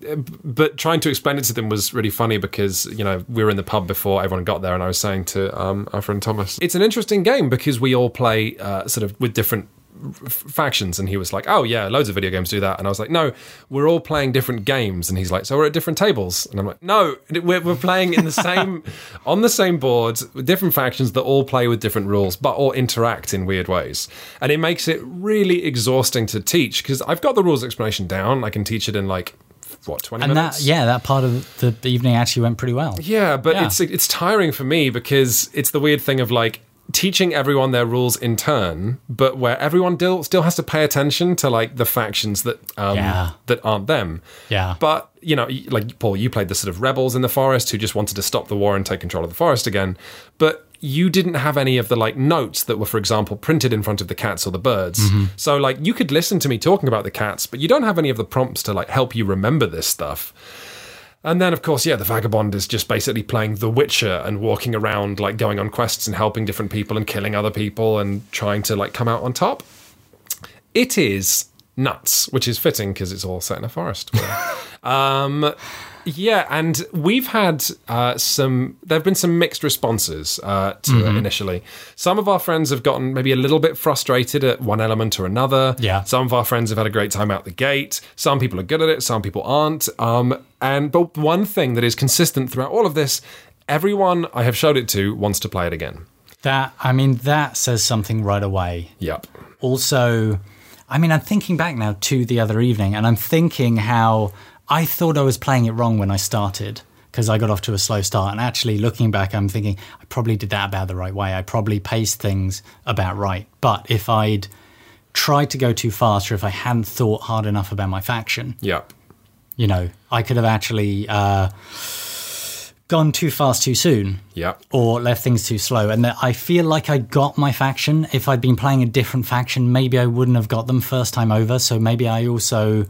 but trying to explain it to them was really funny because you know we were in the pub before everyone got there, and I was saying to um, our friend Thomas, it's an interesting game because we all play uh, sort of with different f- factions and he was like oh yeah loads of video games do that. And i was like no we're all playing different games. And he's like so we're at different tables? And i'm like no we're, we're playing in the same (laughs) on the same board with different factions that all play with different rules but all interact in weird ways. And it makes it really exhausting to teach because i've got the rules explanation down. I can teach it in like what 20 And that, minutes? yeah, that part of the evening actually went pretty well. yeah, but Yeah. it's it's tiring for me because it's the weird thing of like teaching everyone their rules in turn, but where everyone still still has to pay attention to like the factions that um, Yeah. that aren't them. Yeah. But you know, like Paul, you played the sort of rebels in the forest who just wanted to stop the war and take control of the forest again, but you didn't have any of the like notes that were, for example, printed in front of the cats or the birds. Mm-hmm. So like you could listen to me talking about the cats, but you don't have any of the prompts to like help you remember this stuff. And then, of course, yeah, the vagabond is just basically playing The Witcher and walking around, like going on quests and helping different people and killing other people and trying to like come out on top. It is nuts, which is fitting because it's all set in a forest. (laughs) um, yeah, and we've had uh, some. There have been some mixed responses uh, to it initially. Some of our friends have gotten maybe a little bit frustrated at one element or another. Yeah. Some of our friends have had a great time out the gate. Some people are good at it. Some people aren't. Um, and but one thing that is consistent throughout all of this, everyone I have showed it to wants to play it again. That, I mean, that says something right away. Yep. also i mean i'm thinking back now to the other evening and i'm thinking how i thought i was playing it wrong when i started because i got off to a slow start and actually looking back i'm thinking i probably did that about the right way i probably paced things about right but if i'd tried to go too fast or if i hadn't thought hard enough about my faction Yep. you know i could have actually uh, gone too fast too soon Yep. or left things too slow. And that I feel like I got my faction. If I'd been playing a different faction, maybe I wouldn't have got them first time over. So maybe I also,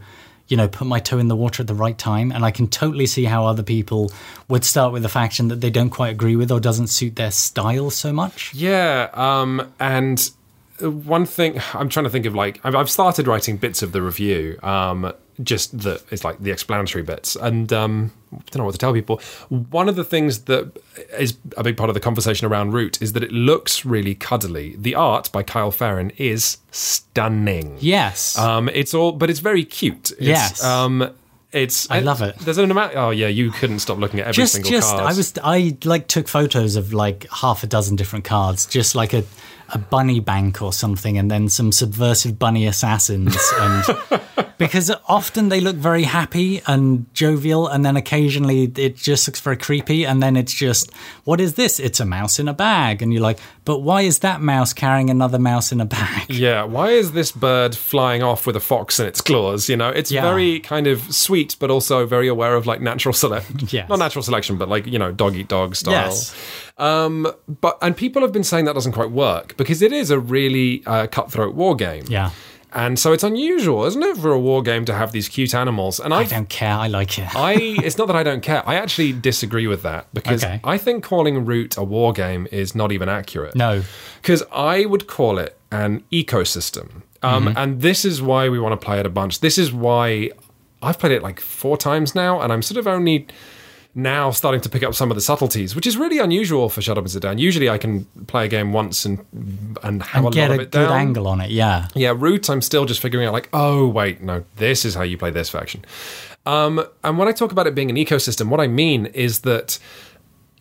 you know, put my toe in the water at the right time. And I can totally see how other people would start with a faction that they don't quite agree with or doesn't suit their style so much. Yeah, um, and one thing I'm trying to think of, like I've, started writing bits of the review, um, just the it's like the explanatory bits, and um, I don't know what to tell people. One of the things that is a big part of the conversation around Root is that it looks really cuddly. The art by Kyle Ferrin is stunning. Yes. Um, it's all, but it's very cute. It's, Yes. Um, it's. I love it. There's an amount. Oh yeah, you couldn't stop looking at every just single just card. I was I like took photos of like half a dozen different cards, just like a a bunny bank or something, and then some subversive bunny assassins, (laughs) and because often they look very happy and jovial, and then occasionally it just looks very creepy, and then it's just, what is this? It's a mouse in a bag, and you're like, but why is that mouse carrying another mouse in a bag? (laughs) Yeah, why is this bird flying off with a fox in its claws? You know, it's Yeah. very kind of sweet, but also very aware of like natural selection. (laughs) Yes. Not natural selection, but like, you know, dog eat dog style. Yes. Um, but, and people have been saying that doesn't quite work because it is a really uh, cutthroat war game. Yeah. And so it's unusual, isn't it, for a war game to have these cute animals? And I I don't care. I like it. I (laughs) it's not that I don't care. I actually disagree with that because Okay. I think calling Root a war game is not even accurate. No. Because I would call it an ecosystem. Um, Mm-hmm. And this is why we want to play it a bunch. This is why I've played it like four times now, and I'm sort of only now starting to pick up some of the subtleties, which is really unusual for Shut Up and Sit Down. Usually I can play a game once and and have And a get lot a of it good down. angle on it. Yeah. Yeah, Root, I'm still just figuring out, like, oh, wait, no, this is how you play this faction. Um, and when I talk about it being an ecosystem, what I mean is that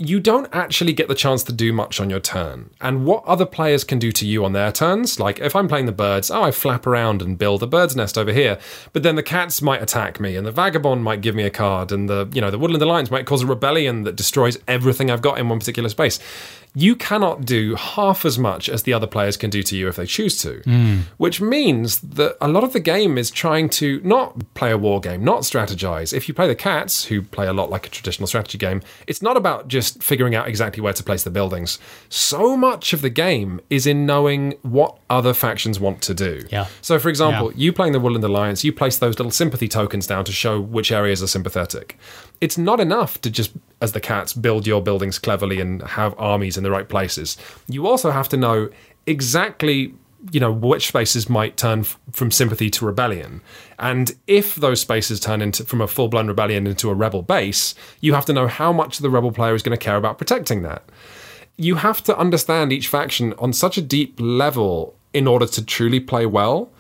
you don't actually get the chance to do much on your turn. And what other players can do to you on their turns, like if I'm playing the birds, oh, I flap around and build a bird's nest over here. But then the cats might attack me, and the vagabond might give me a card, and the you know the woodland alliance might cause a rebellion that destroys everything I've got in one particular space. You cannot do half as much as the other players can do to you if they choose to. Hmm. Which means that a lot of the game is trying to not play a war game, not strategize. If you play the cats, who play a lot like a traditional strategy game, it's not about just figuring out exactly where to place the buildings. So much of the game is in knowing what other factions want to do. Yeah. So, for example, Yeah. you playing the Woodland Alliance, you place those little sympathy tokens down to show which areas are sympathetic. It's not enough to just, as the cats, build your buildings cleverly and have armies in the right places. You also have to know exactly you know which spaces might turn f- from sympathy to rebellion. And if those spaces turn into from a full-blown rebellion into a rebel base you have to know how much the rebel player is going to care about protecting that. You have to understand each faction on such a deep level in order to truly play well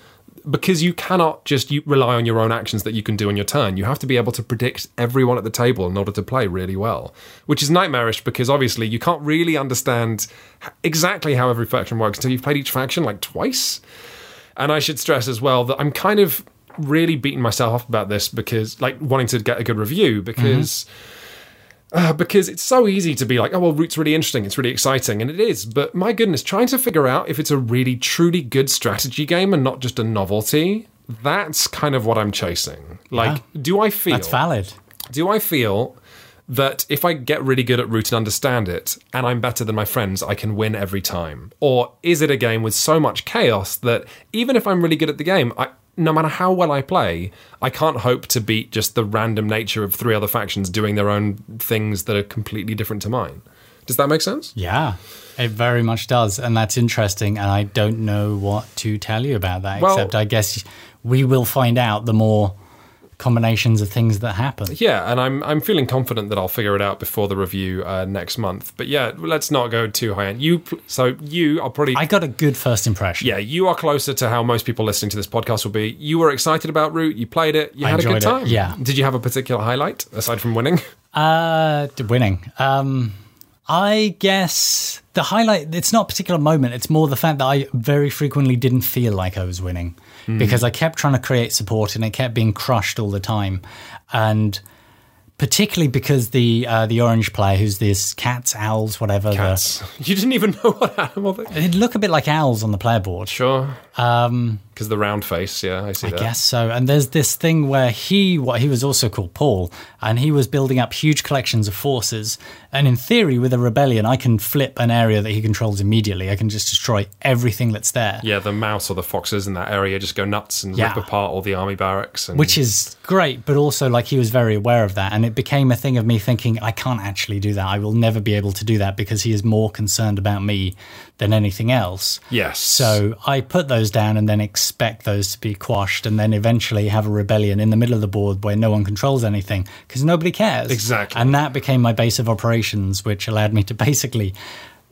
because you cannot just you rely on your own actions that you can do on your turn. You have to be able to predict everyone at the table in order to play really well, which is nightmarish because obviously you can't really understand exactly how every faction works until you've played each faction like twice. And I should stress as well that I'm kind of really beating myself up about this because, like, wanting to get a good review mm-hmm. because. Uh, because it's so easy to be like, oh, well, Root's really interesting, it's really exciting, and it is. But my goodness, trying to figure out if it's a really, truly good strategy game and not just a novelty, that's kind of what I'm chasing. Like, do I feel. That's valid. Do I feel that if I get really good at Root and understand it, and I'm better than my friends, I can win every time? Or is it a game with so much chaos that even if I'm really good at the game, I, no matter how well I play, I can't hope to beat just the random nature of three other factions doing their own things that are completely different to mine? Does that make sense? Yeah, it very much does. And that's interesting. And I don't know what to tell you about that, Well- except I guess we will find out the more combinations of things that happen. Yeah, and I'm I'm feeling confident that I'll figure it out before the review uh, next month. But yeah, let's not go too high end. You, so you are probably I got a good first impression. yeah, you are closer to how most people listening to this podcast will be. You were excited about Root, you played it, you I had a good enjoyed it, time. yeah. Did you have a particular highlight aside from winning? (laughs) Uh, winning. Um, I guess the highlight, it's not a particular moment. It's more the fact that I very frequently didn't feel like I was winning because I kept trying to create support and it kept being crushed all the time. And particularly because the uh, the orange player, who's this cats, owls, whatever. the- Cats. (laughs) You didn't even know what animal they. They look a bit like owls on the player board. Sure. Um, because the round face. Yeah, I see I that. guess so. And there's this thing where he, what he was also called Paul, and he was building up huge collections of forces. And in theory, with a rebellion, I can flip an area that he controls immediately. I can just destroy everything that's there, Yeah, the mouse or the foxes in that area just go nuts and Yeah. rip apart all the army barracks. And, which is great. But also, like he was very aware of that, and it became a thing of me thinking, I can't actually do that. I will never be able to do that because he is more concerned about me than anything else. yes. So I put those down and then expect those to be quashed and then eventually have a rebellion in the middle of the board where no one controls anything because nobody cares. Exactly. And that became my base of operations, which allowed me to basically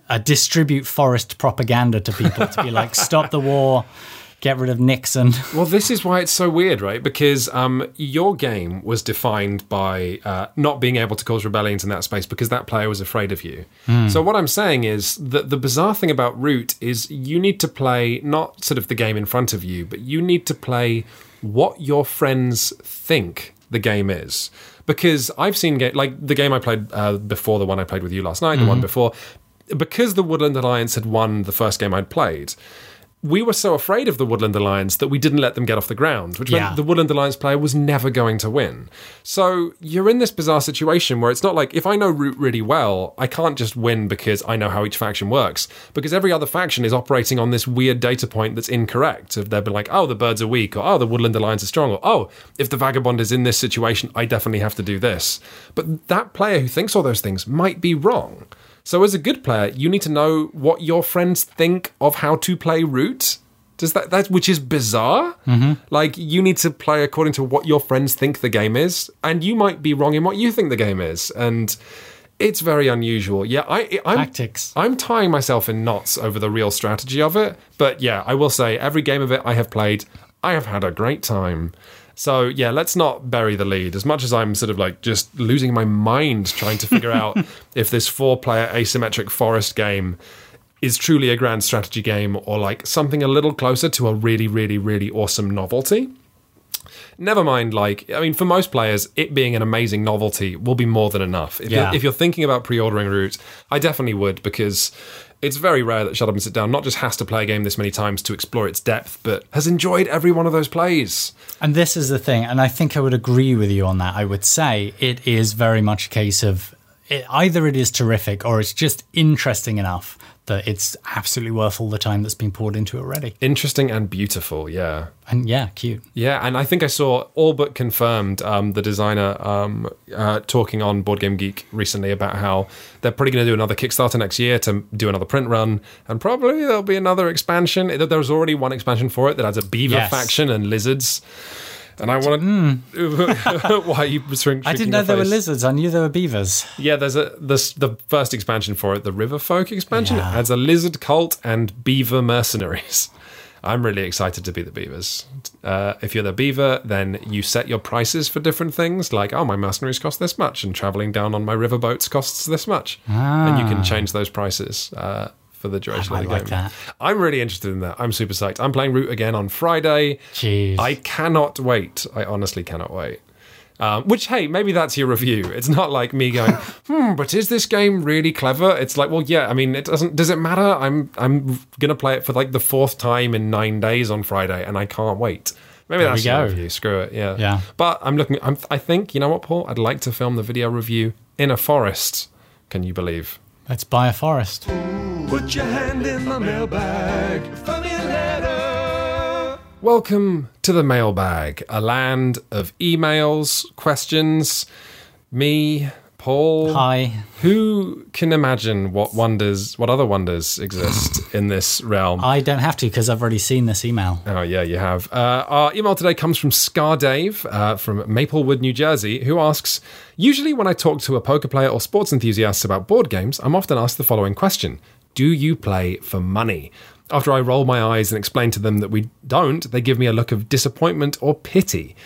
uh, distribute forest propaganda to people to be like, stop the war. Get rid of Nixon. (laughs) Well, this is why it's so weird, right? Because um, your game was defined by uh, not being able to cause rebellions in that space because that player was afraid of you. So, what I'm saying is that the bizarre thing about Root is you need to play not sort of the game in front of you, but you need to play what your friends think the game is. Because I've seen ga- like the game I played uh, before the one I played with you last night, the one before, because the Woodland Alliance had won the first game I'd played we were so afraid of the Woodland Alliance that we didn't let them get off the ground, which Yeah. meant the Woodland Alliance player was never going to win. So you're in this bizarre situation where it's not like if I know Root really well, I can't just win because I know how each faction works, because every other faction is operating on this weird data point that's incorrect. If they've been like, oh, the birds are weak, or oh, the Woodland Alliance is strong, or oh, if the Vagabond is in this situation, I definitely have to do this. But that player who thinks all those things might be wrong. So, as a good player, you need to know what your friends think of how to play Root. Does that that which is bizarre? Mm-hmm. Like you need to play according to what your friends think the game is, and you might be wrong in what you think the game is, and it's very unusual. Yeah, I I'm, Tactics. I'm tying myself in knots over the real strategy of it, but yeah, I will say every game of it I have played, I have had a great time. So yeah, let's not bury the lead. As much as I'm sort of like just losing my mind trying to figure out (laughs) if this four-player asymmetric forest game is truly a grand strategy game or like something a little closer to a really, really, really awesome novelty. Never mind, like, I mean, for most players, it being an amazing novelty will be more than enough. If, Yeah. you're, if you're thinking about pre ordering Root, I definitely would because it's very rare that Shut Up and Sit Down not just has to play a game this many times to explore its depth, but has enjoyed every one of those plays. And this is the thing, and I think I would agree with you on that. I would say it is very much a case of it, either it is terrific or it's just interesting enough that it's absolutely worth all the time that's been poured into it already. Interesting and beautiful, yeah. And yeah, cute. Yeah, and I think I saw all but confirmed um, the designer um, uh, talking on Board Game Geek recently about how they're probably going to do another Kickstarter next year to do another print run, and probably there'll be another expansion. There was already one expansion for it that has a beaver Yes. faction and lizards. And I want to. (laughs) Why are you shrinking I didn't know there were lizards. I knew there were beavers. Yeah, there's a this the first expansion for it, the River Folk expansion. Yeah. It adds a lizard cult and beaver mercenaries. (laughs) I'm really excited to be the beavers. Uh, if you're the beaver, then you set your prices for different things, like oh, my mercenaries cost this much, and traveling down on my riverboats costs this much, and you can change those prices uh, for the duration of the like game. that. I'm really interested in that. I'm super psyched. I'm playing Root again on Friday. Jeez. I cannot wait. I honestly cannot wait. Um, which, hey, maybe that's your review. It's not like me going, (laughs) hmm, but is this game really clever? It's like, well, yeah. I mean, it doesn't. Does it matter? I'm I'm gonna play it for like the fourth time in nine days on Friday, and I can't wait. Maybe There that's your review. Screw it. Yeah. Yeah. But I'm looking. I'm, I think you know what, Paul. I'd like to film the video review in a forest. Can you believe? Let's buy a forest. Put your hand in the mailbag. Find me a letter. Welcome to the mailbag, a land of emails, questions. Me, Paul. Hi. Who can imagine what wonders, what other wonders exist (sighs) in this realm? I don't have to because I've already seen this email. Oh, yeah, you have. Uh, our email today comes from Scar Dave uh, from Maplewood, New Jersey, who asks Usually, when I talk to a poker player or sports enthusiast about board games, I'm often asked the following question Do you play for money? After I roll my eyes and explain to them that we don't, they give me a look of disappointment or pity.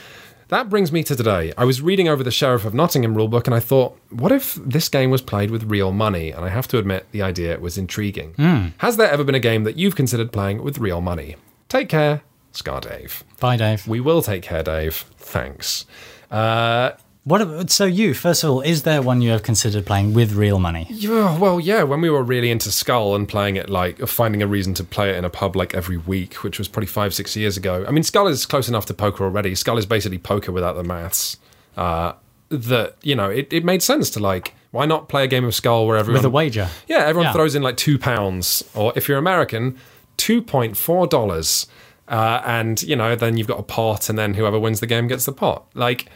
That brings me to today. I was reading over the Sheriff of Nottingham rulebook and I thought, what if this game was played with real money? And I have to admit, the idea was intriguing. Has there ever been a game that you've considered playing with real money? Take care, Scar Dave. Bye, Dave. We will take care, Dave. Thanks. Uh, What? So you, first of all, is there one you have considered playing with real money? yeah, well, yeah, when we were really into Skull and playing it, like finding a reason to play it in a pub like every week, which was probably five, six years ago. I mean, Skull is close enough to poker already. Skull is basically poker without the maths. Uh, that, you know, it, it made sense to like, why not play a game of Skull where everyone. With a wager? Yeah, everyone Yeah. throws in like two pounds, or if you're American, two point four dollars, uh, and you know then you've got a pot, and then whoever wins the game gets the pot. Like,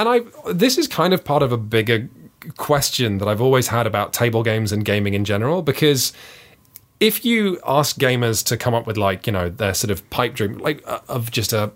and I this is kind of part of a bigger question that I've always had about table games and gaming in general because if you ask gamers to come up with like you know their sort of pipe dream like uh, of just a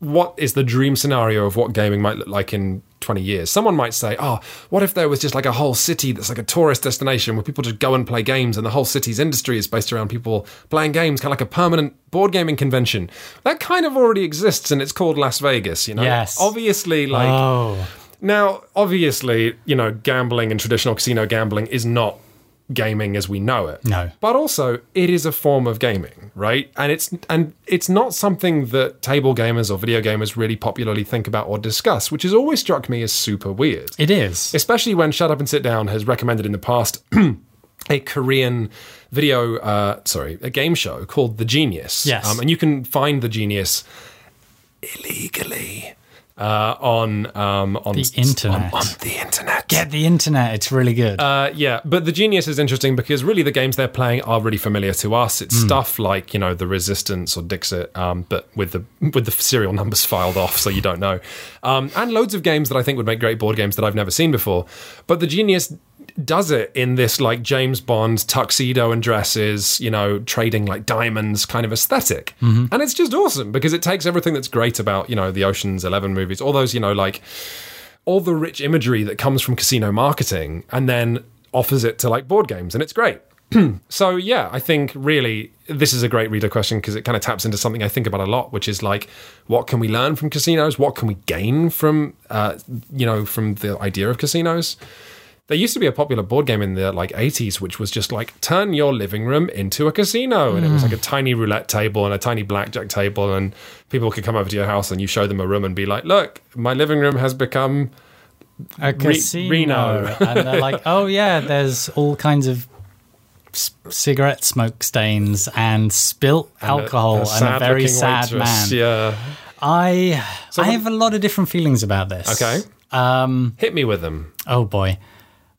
what is the dream scenario of what gaming might look like in 20 years. Someone might say, oh, what if there was just like a whole city that's like a tourist destination where people just go and play games and the whole city's industry is based around people playing games, kind of like a permanent board gaming convention? That kind of already exists and it's called Las Vegas, you know? Yes. Obviously, like. Oh, Now, obviously, you know, gambling and traditional casino gambling is not gaming as we know it. No. But also, it is a form of gaming, right? And it's and it's not something that table gamers or video gamers really popularly think about or discuss, which has always struck me as super weird. it is. Especially when Shut Up and Sit Down has recommended in the past (clears throat) a Korean video, uh, sorry, a game show called The Genius. Yes. Um, and you can find The Genius illegally uh, on um, on The internet. On, on the internet. Get the internet. It's really good. Uh, yeah, but the genius is interesting because really the games they're playing are really familiar to us. It's Hmm. stuff like you know the Resistance or Dixit, um, but with the with the serial numbers (laughs) filed off, so you don't know, um, and loads of games that I think would make great board games that I've never seen before. But the genius does it in this like James Bond tuxedo and dresses, you know, trading like diamonds kind of esthetic Mm-hmm. and it's just awesome because it takes everything that's great about you know the Ocean's Eleven movies, all those you know like all the rich imagery that comes from casino marketing and then offers it to like board games and it's great. (clears throat) So yeah i think really this is a great reader question because it kind of taps into something i think about a lot which is like what can we learn from casinos? What can we gain from uh, you know from the idea of casinos there used to be a popular board game in the like 80s which was just like turn your living room into a casino and it was like a tiny roulette table and a tiny blackjack table and people could come over to your house and you show them a room and be like look my living room has become a casino. Reno. and they're like, (laughs) oh, yeah, there's all kinds of s- cigarette smoke stains and spilt alcohol and a, very sad waitress. man. Yeah. I I have a lot of different feelings about this. Okay. Um, Hit me with them. oh boy.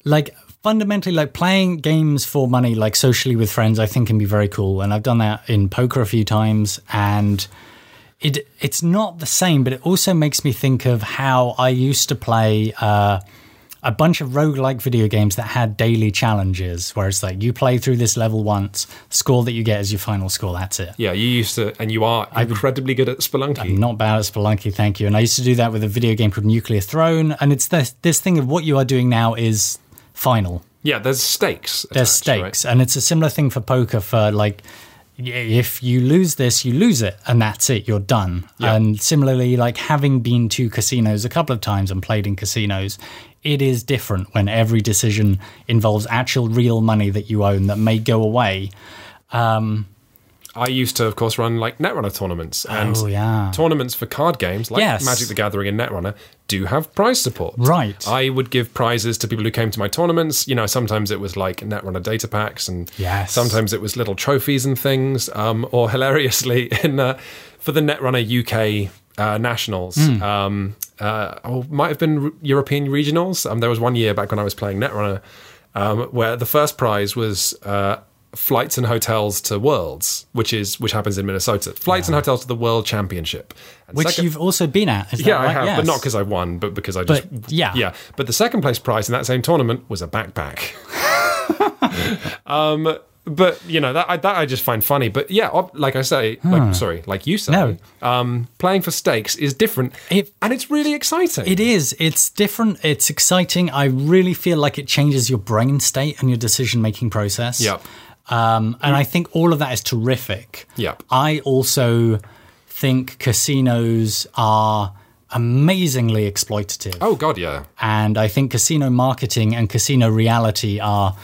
Like fundamentally like playing games for money like socially with friends I think can be very cool and I've done that in poker a few times and it it's not the same but it also makes me think of how I used to play uh a bunch of roguelike video games that had daily challenges where it's like you play through this level once, score that you get is your final score, that's it. Yeah, you used to, and you are incredibly good at Spelunky. I'm not bad at Spelunky, thank you. And I used to do that with a video game called Nuclear Throne. And it's this, this thing of what you are doing now is final. yeah, there's stakes. There's attached, right? stakes. And it's a similar thing for poker for like, if you lose this, you lose it, and that's it, you're done. Yeah. And similarly, like having been to casinos a couple of times and played in casinos, it is different when every decision involves actual real money that you own that may go away. Um, I used to, of course, run like Netrunner tournaments, and Oh, yeah. tournaments for card games like Yes. Magic the Gathering and Netrunner do have prize support. Right. I would give prizes to people who came to my tournaments. You know, sometimes it was like Netrunner data packs, and Yes. sometimes it was little trophies and things. Um, or (laughs) hilariously, in uh, for the Netrunner UK uh, nationals. Hmm. Um, uh, or might have been European regionals. Um, there was one year back when I was playing Netrunner um, where the first prize was uh, flights and hotels to Worlds, which is which happens in Minnesota. Flights and hotels to the World Championship, and Which second- you've also been at. Is yeah, right? I have, Yes. but not because I won, but because I just But, yeah. yeah. But the second place prize in that same tournament was a backpack. (laughs) um, but you know that I, that I just find funny. But yeah, like I say, like sorry, like you say, No. um, playing for stakes is different, It- and it's really exciting. It is. It's different. It's exciting. I really feel like it changes your brain state and your decision making process. Yep. Um, and I think all of that is terrific. Yeah. I also think casinos are amazingly exploitative. oh God, yeah. And I think casino marketing and casino reality are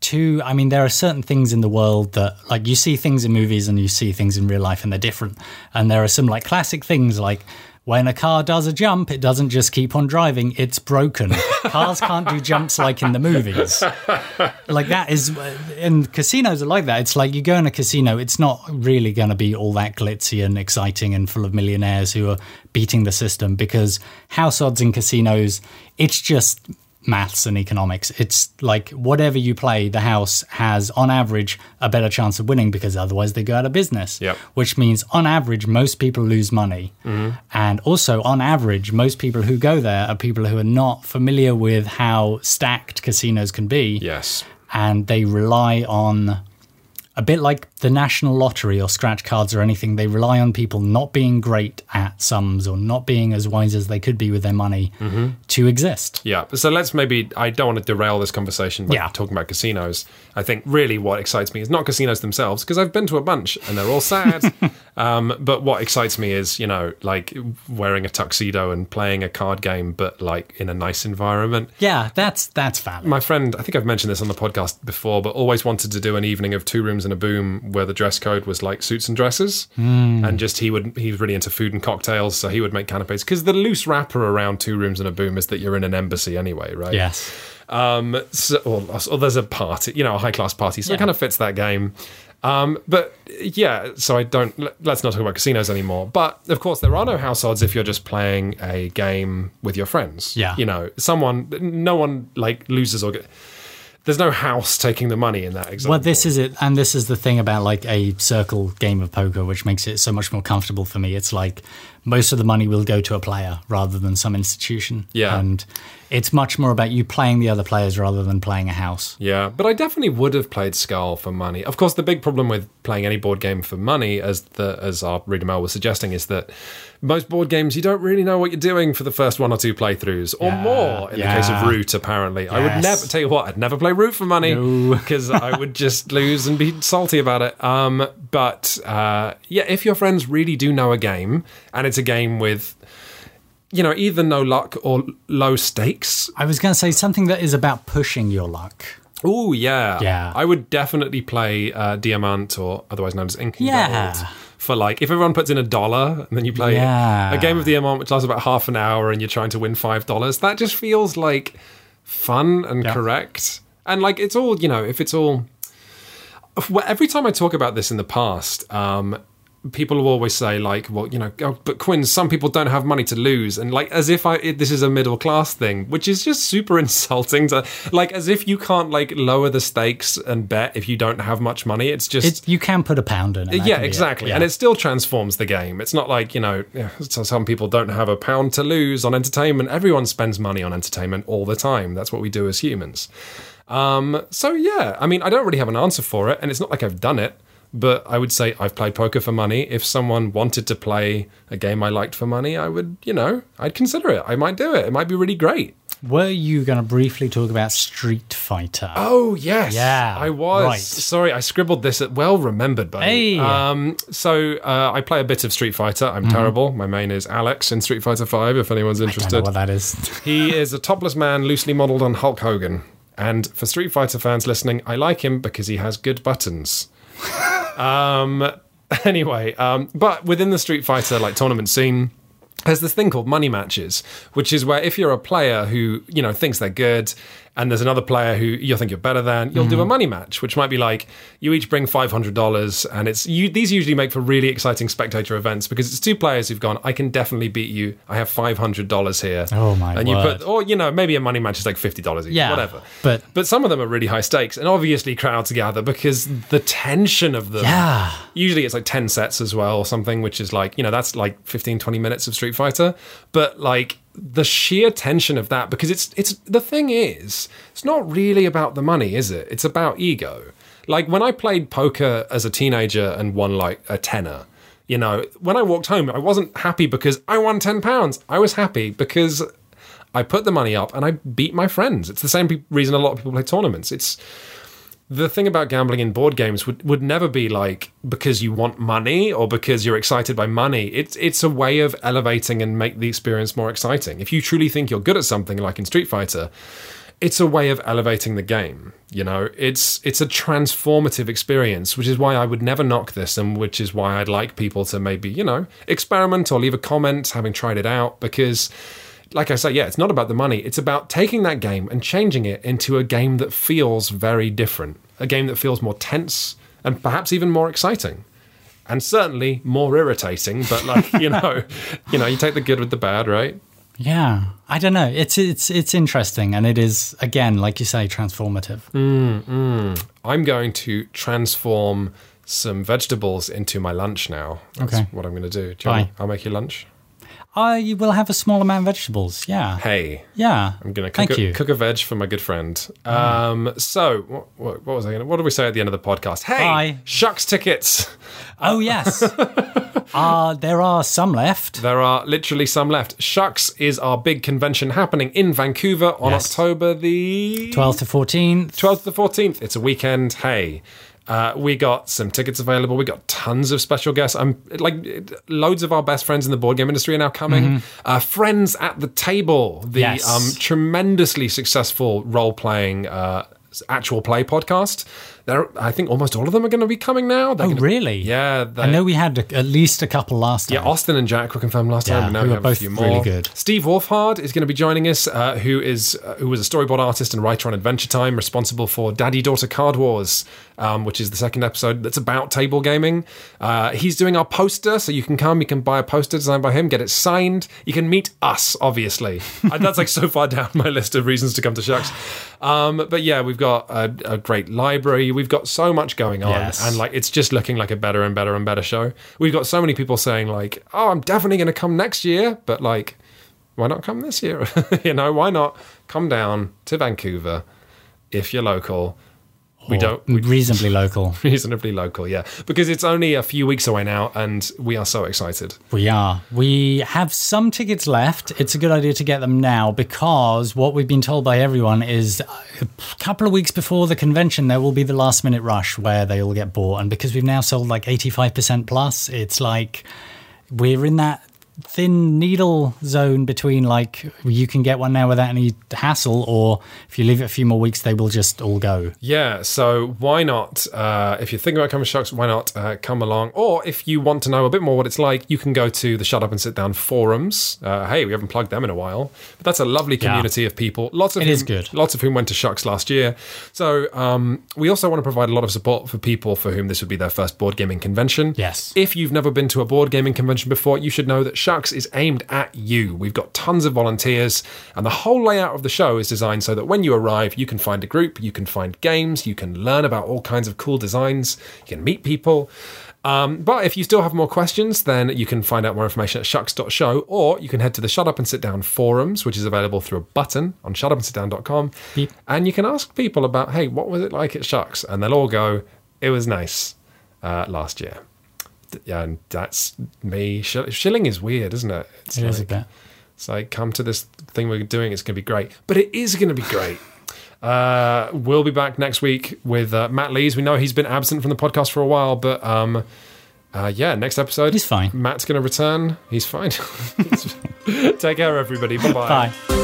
two. I mean, there are certain things in the world that, like, you see things in movies and you see things in real life and they're different. And there are some, like, classic things like, when a car does a jump, it doesn't just keep on driving, it's broken. (laughs) Cars can't do jumps like in the movies. Like that is, and casinos are like that. It's like you go in a casino, it's not really going to be all that glitzy and exciting and full of millionaires who are beating the system because house odds in casinos, it's just maths and economics. It's like whatever you play, the house has on average a better chance of winning because otherwise they go out of business. Yep. Which means on average, most people lose money. Mm-hmm. And also on average, most people who go there are people who are not familiar with how stacked casinos can be Yes. and they rely on a bit like the national lottery or scratch cards or anything, they rely on people not being great at sums or not being as wise as they could be with their money Mm-hmm. to exist. Yeah. So let's maybe, I don't want to derail this conversation by Yeah. talking about casinos. I think really what excites me is not casinos themselves, because I've been to a bunch and they're all sad. (laughs) um, but what excites me is, you know, like wearing a tuxedo and playing a card game, but like in a nice environment. Yeah, that's that's valid. My friend, I think I've mentioned this on the podcast before, but always wanted to do an evening of two rooms and a boom where the dress code was like suits and dresses, Hmm. and just he would he was really into food and cocktails, so he would make canapes because the loose wrapper around two rooms and a boom is that you're in an embassy anyway, right? yes. Um, so, or, or there's a party, you know, a high class party, so it kind of fits that game. Um, but yeah, so I don't. let- Let's not talk about casinos anymore. But of course, there are no house odds if you're just playing a game with your friends. Yeah. you know, someone, no one like loses or. Get, there's no house taking the money in that example. Well, this is it, and this is the thing about like a circle game of poker, which makes it so much more comfortable for me. It's like most of the money will go to a player rather than some institution. Yeah. and it's much more about you playing the other players rather than playing a house. Yeah, but I definitely would have played Skull for money. Of course, the big problem with playing any board game for money, as the as our reader Mel was suggesting, is that most board games you don't really know what you're doing for the first one or two playthroughs, or Yeah, more in the case of. Root. Apparently, I would never tell you what I'd never play Root for money No. (laughs) because I would just lose and be salty about it. Um, but uh, yeah, if your friends really do know a game and it's a game with you know either no luck or low stakes I was going to say something that is about pushing your luck. Oh yeah, Yeah. I would definitely play uh, Diamant, or otherwise known as Incan Yeah. Gold, for like if everyone puts in a dollar and then you play Yeah. a game of the amount which lasts about half an hour and you're trying to win five dollars. That just feels like fun and Yeah. correct, and like it's all you know. If it's all every time I talk about this in the past, um, people will always say like, "Well, you know, oh, but Quinn, some people don't have money to lose," and like as if I it, this is a middle class thing, which is just super (laughs) insulting. To like as if you can't like lower the stakes and bet if you don't have much money. It's just It, you can put a pound in it. yeah, be it. exactly. Yeah. And it still transforms the game. It's not like, you know, some people don't have a pound to lose on entertainment. Everyone spends money on entertainment all the time. That's what we do as humans. Um, so, yeah, I mean, I don't really have an answer for it. And it's not like I've done it, but I would say I've played poker for money. If someone wanted to play a game I liked for money, I would, you know, I'd consider it. I might do it. It might be really great. Were you going to briefly talk about Street Fighter? Oh yes, Yeah, I was. right. Sorry, I scribbled this. At, well remembered, buddy. Hey. Um, so uh, I play a bit of Street Fighter. I'm terrible. My main is Alex in Street Fighter Five. If anyone's I don't know interested, what that is. (laughs) he is a topless man, loosely modelled on Hulk Hogan. And for Street Fighter fans listening, I like him because he has good buttons. Um, (laughs) anyway, um, but within the Street Fighter like tournament scene, there's this thing called money matches, which is where if you're a player who you know thinks they're good, and there's another player who you think you're better than, you'll do a mm-hmm. money match, which might be like you each bring five hundred dollars, and it's you. These usually make for really exciting spectator events because it's two players who've gone. I can definitely beat you. I have five hundred dollars here. Oh, my And you put, or you know, maybe a money match is like fifty dollars each, Yeah, whatever. but- but some of them are really high stakes, and obviously crowds gather because the tension of them. Yeah. Usually it's like 10 sets as well or something, which is like, you know, that's like 15, 20 minutes of Street Fighter. But like the sheer tension of that, because it's, it's, the thing is, it's not really about the money, is it? It's about ego. Like when I played poker as a teenager and won like a tenner, you know, when I walked home, I wasn't happy because I won 10 pounds. I was happy because I put the money up and I beat my friends. It's the same reason a lot of people play tournaments. It's, the thing about gambling in board games would, would never be like because you want money or because you're excited by money. It's it's a way of elevating and make the experience more exciting. If you truly think you're good at something, like in Street Fighter, it's a way of elevating the game. You know, it's it's a transformative experience, which is why I would never knock this, and which is why I'd like people to maybe you know experiment or leave a comment having tried it out because like I say, yeah, it's not about the money. It's about taking that game and changing it into a game that feels very different, a game that feels more tense and perhaps even more exciting, and certainly more irritating. But like you know, (laughs) you know, you take the good with the bad, right? Yeah, I don't know. It's it's it's interesting, and it is again, like you say, transformative. Mm-hmm. I'm going to transform some vegetables into my lunch now. That's Okay. what I'm going to do. do you Bye. want- I'll make you lunch. I will have a small amount of vegetables. Yeah. Hey, Yeah. I'm gonna cook Thank a, you. cook a veg for my good friend. Um, so what, what, what was I gonna? What did we say at the end of the podcast? Hey, Bye. SHUX tickets. Oh, yes. (laughs) uh, there are some left. There are literally some left. SHUX is our big convention happening in Vancouver on Yes. October the 12th to 14th. 12th to the 14th. It's a weekend. Hey. Uh, we got some tickets available. We got tons of special guests. I'm like loads of our best friends in the board game industry are now coming. Uh, friends at the table, the Mm-hmm. Yes. um, tremendously successful role playing uh, actual play podcast. There, I think almost all of them are going to be coming now. They're Oh, really? Yeah, they- I know we had a, at least a couple last time. yeah, Austin and Jack were confirmed last Yeah, time, but now who we have both a few more. really good. Steve Wolfhard is going to be joining us, uh, who is uh, who was a storyboard artist and writer on Adventure Time, responsible for Daddy Daughter Card Wars, um, which is the second episode that's about table gaming. Uh, he's doing our poster, so you can come, you can buy a poster designed by him, get it signed. You can meet us, obviously. And (laughs) that's like so far down my list of reasons to come to SHUX. Um, but yeah, we've got a, a great library. We've got so much going on, Yes. and like it's just looking like a better and better and better show. We've got so many people saying like, "Oh, I'm definitely going to come next year," but like, why not come this year? (laughs) you know, why not come down to Vancouver if you're local? We don't we, reasonably local. (laughs) reasonably local, yeah, because it's only a few weeks away now, and we are so excited. We are. We have some tickets left. It's a good idea to get them now because what we've been told by everyone is a couple of weeks before the convention, there will be the last minute rush where they all get bought. And because we've now sold like 85% plus, it's like we're in that thin needle zone between like you can get one now without any hassle, or if you leave it a few more weeks, they will just all go. Yeah, so why not? Uh, if you're thinking about coming to SHUX, why not uh, come along? Or if you want to know a bit more what it's like, you can go to the Shut Up and Sit Down forums. Uh, hey, we haven't plugged them in a while, but that's a lovely Yeah. community of people. Lots of It whom, is good. Lots of whom went to SHUX last year. So um, we also want to provide a lot of support for people for whom this would be their first board gaming convention. Yes. If you've never been to a board gaming convention before, you should know that SHUX is aimed at you. We've got tons of volunteers, and the whole layout of the show is designed so that when you arrive, you can find a group, you can find games, you can learn about all kinds of cool designs, you can meet people. Um, but if you still have more questions, then you can find out more information at shux.show, or you can head to the Shut Up and Sit Down forums, which is available through a button on shutupandsitdown.com. Beep. And you can ask people about, hey, what was it like at SHUX? And they'll all go, it was nice uh, last year. Yeah, and that's me. Shilling is weird, isn't it? It's It is a like, bit. It's like, come to this thing we're doing. It's going to be great. But it is going to be great. (laughs) Uh, we'll be back next week with uh, Matt Lees. We know he's been absent from the podcast for a while, but um, uh, yeah, next episode. He's fine. Matt's going to return. He's fine. (laughs) Take care, everybody. Bye-bye. Bye.